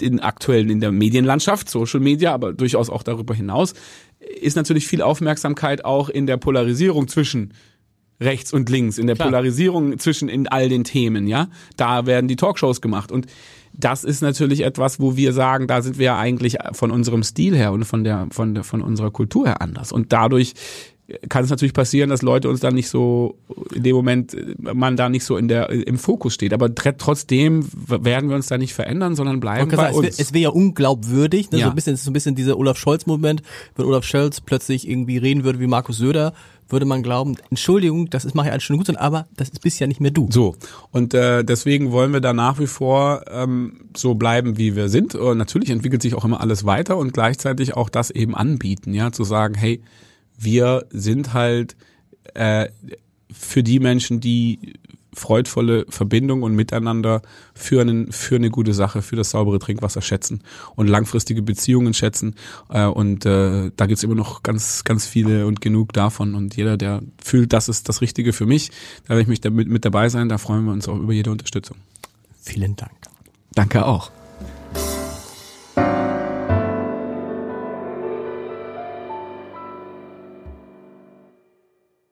[SPEAKER 3] den aktuellen in der Medienlandschaft, Social Media, aber durchaus auch darüber hinaus, ist natürlich viel Aufmerksamkeit auch in der Polarisierung zwischen rechts und links, in der
[SPEAKER 2] Klar.
[SPEAKER 3] Polarisierung zwischen in all den Themen, ja. Da werden die Talkshows gemacht und das ist natürlich etwas, wo wir sagen, da sind wir ja eigentlich von unserem Stil her und von der, von der, von unserer Kultur her anders. Und dadurch kann es natürlich passieren, dass Leute uns dann nicht so, in dem Moment, man da nicht so in der, im Fokus steht. Aber tr- trotzdem werden wir uns da nicht verändern, sondern bleiben bei
[SPEAKER 2] sagen, es
[SPEAKER 3] uns.
[SPEAKER 2] wäre wär ja unglaubwürdig, ne? so
[SPEAKER 3] Ja.
[SPEAKER 2] ein bisschen, es so ein bisschen dieser Olaf Scholz-Moment, wenn Olaf Scholz plötzlich irgendwie reden würde wie Markus Söder, würde man glauben, Entschuldigung, das ist mache ich alles schon gut, aber das ist bisher nicht mehr du.
[SPEAKER 3] So, und äh, deswegen wollen wir da nach wie vor ähm, so bleiben, wie wir sind. Und natürlich entwickelt sich auch immer alles weiter und gleichzeitig auch das eben anbieten, ja, zu sagen, hey, wir sind halt äh, für die Menschen, die freudvolle Verbindung und Miteinander für, einen, für eine gute Sache, für das saubere Trinkwasser schätzen und langfristige Beziehungen schätzen. Äh, und äh, da gibt's immer noch ganz, ganz viele und genug davon. Und jeder, der fühlt, das ist das Richtige für mich, da werde ich mich damit mit dabei sein. Da freuen wir uns auch über jede Unterstützung.
[SPEAKER 2] Vielen Dank.
[SPEAKER 3] Danke auch.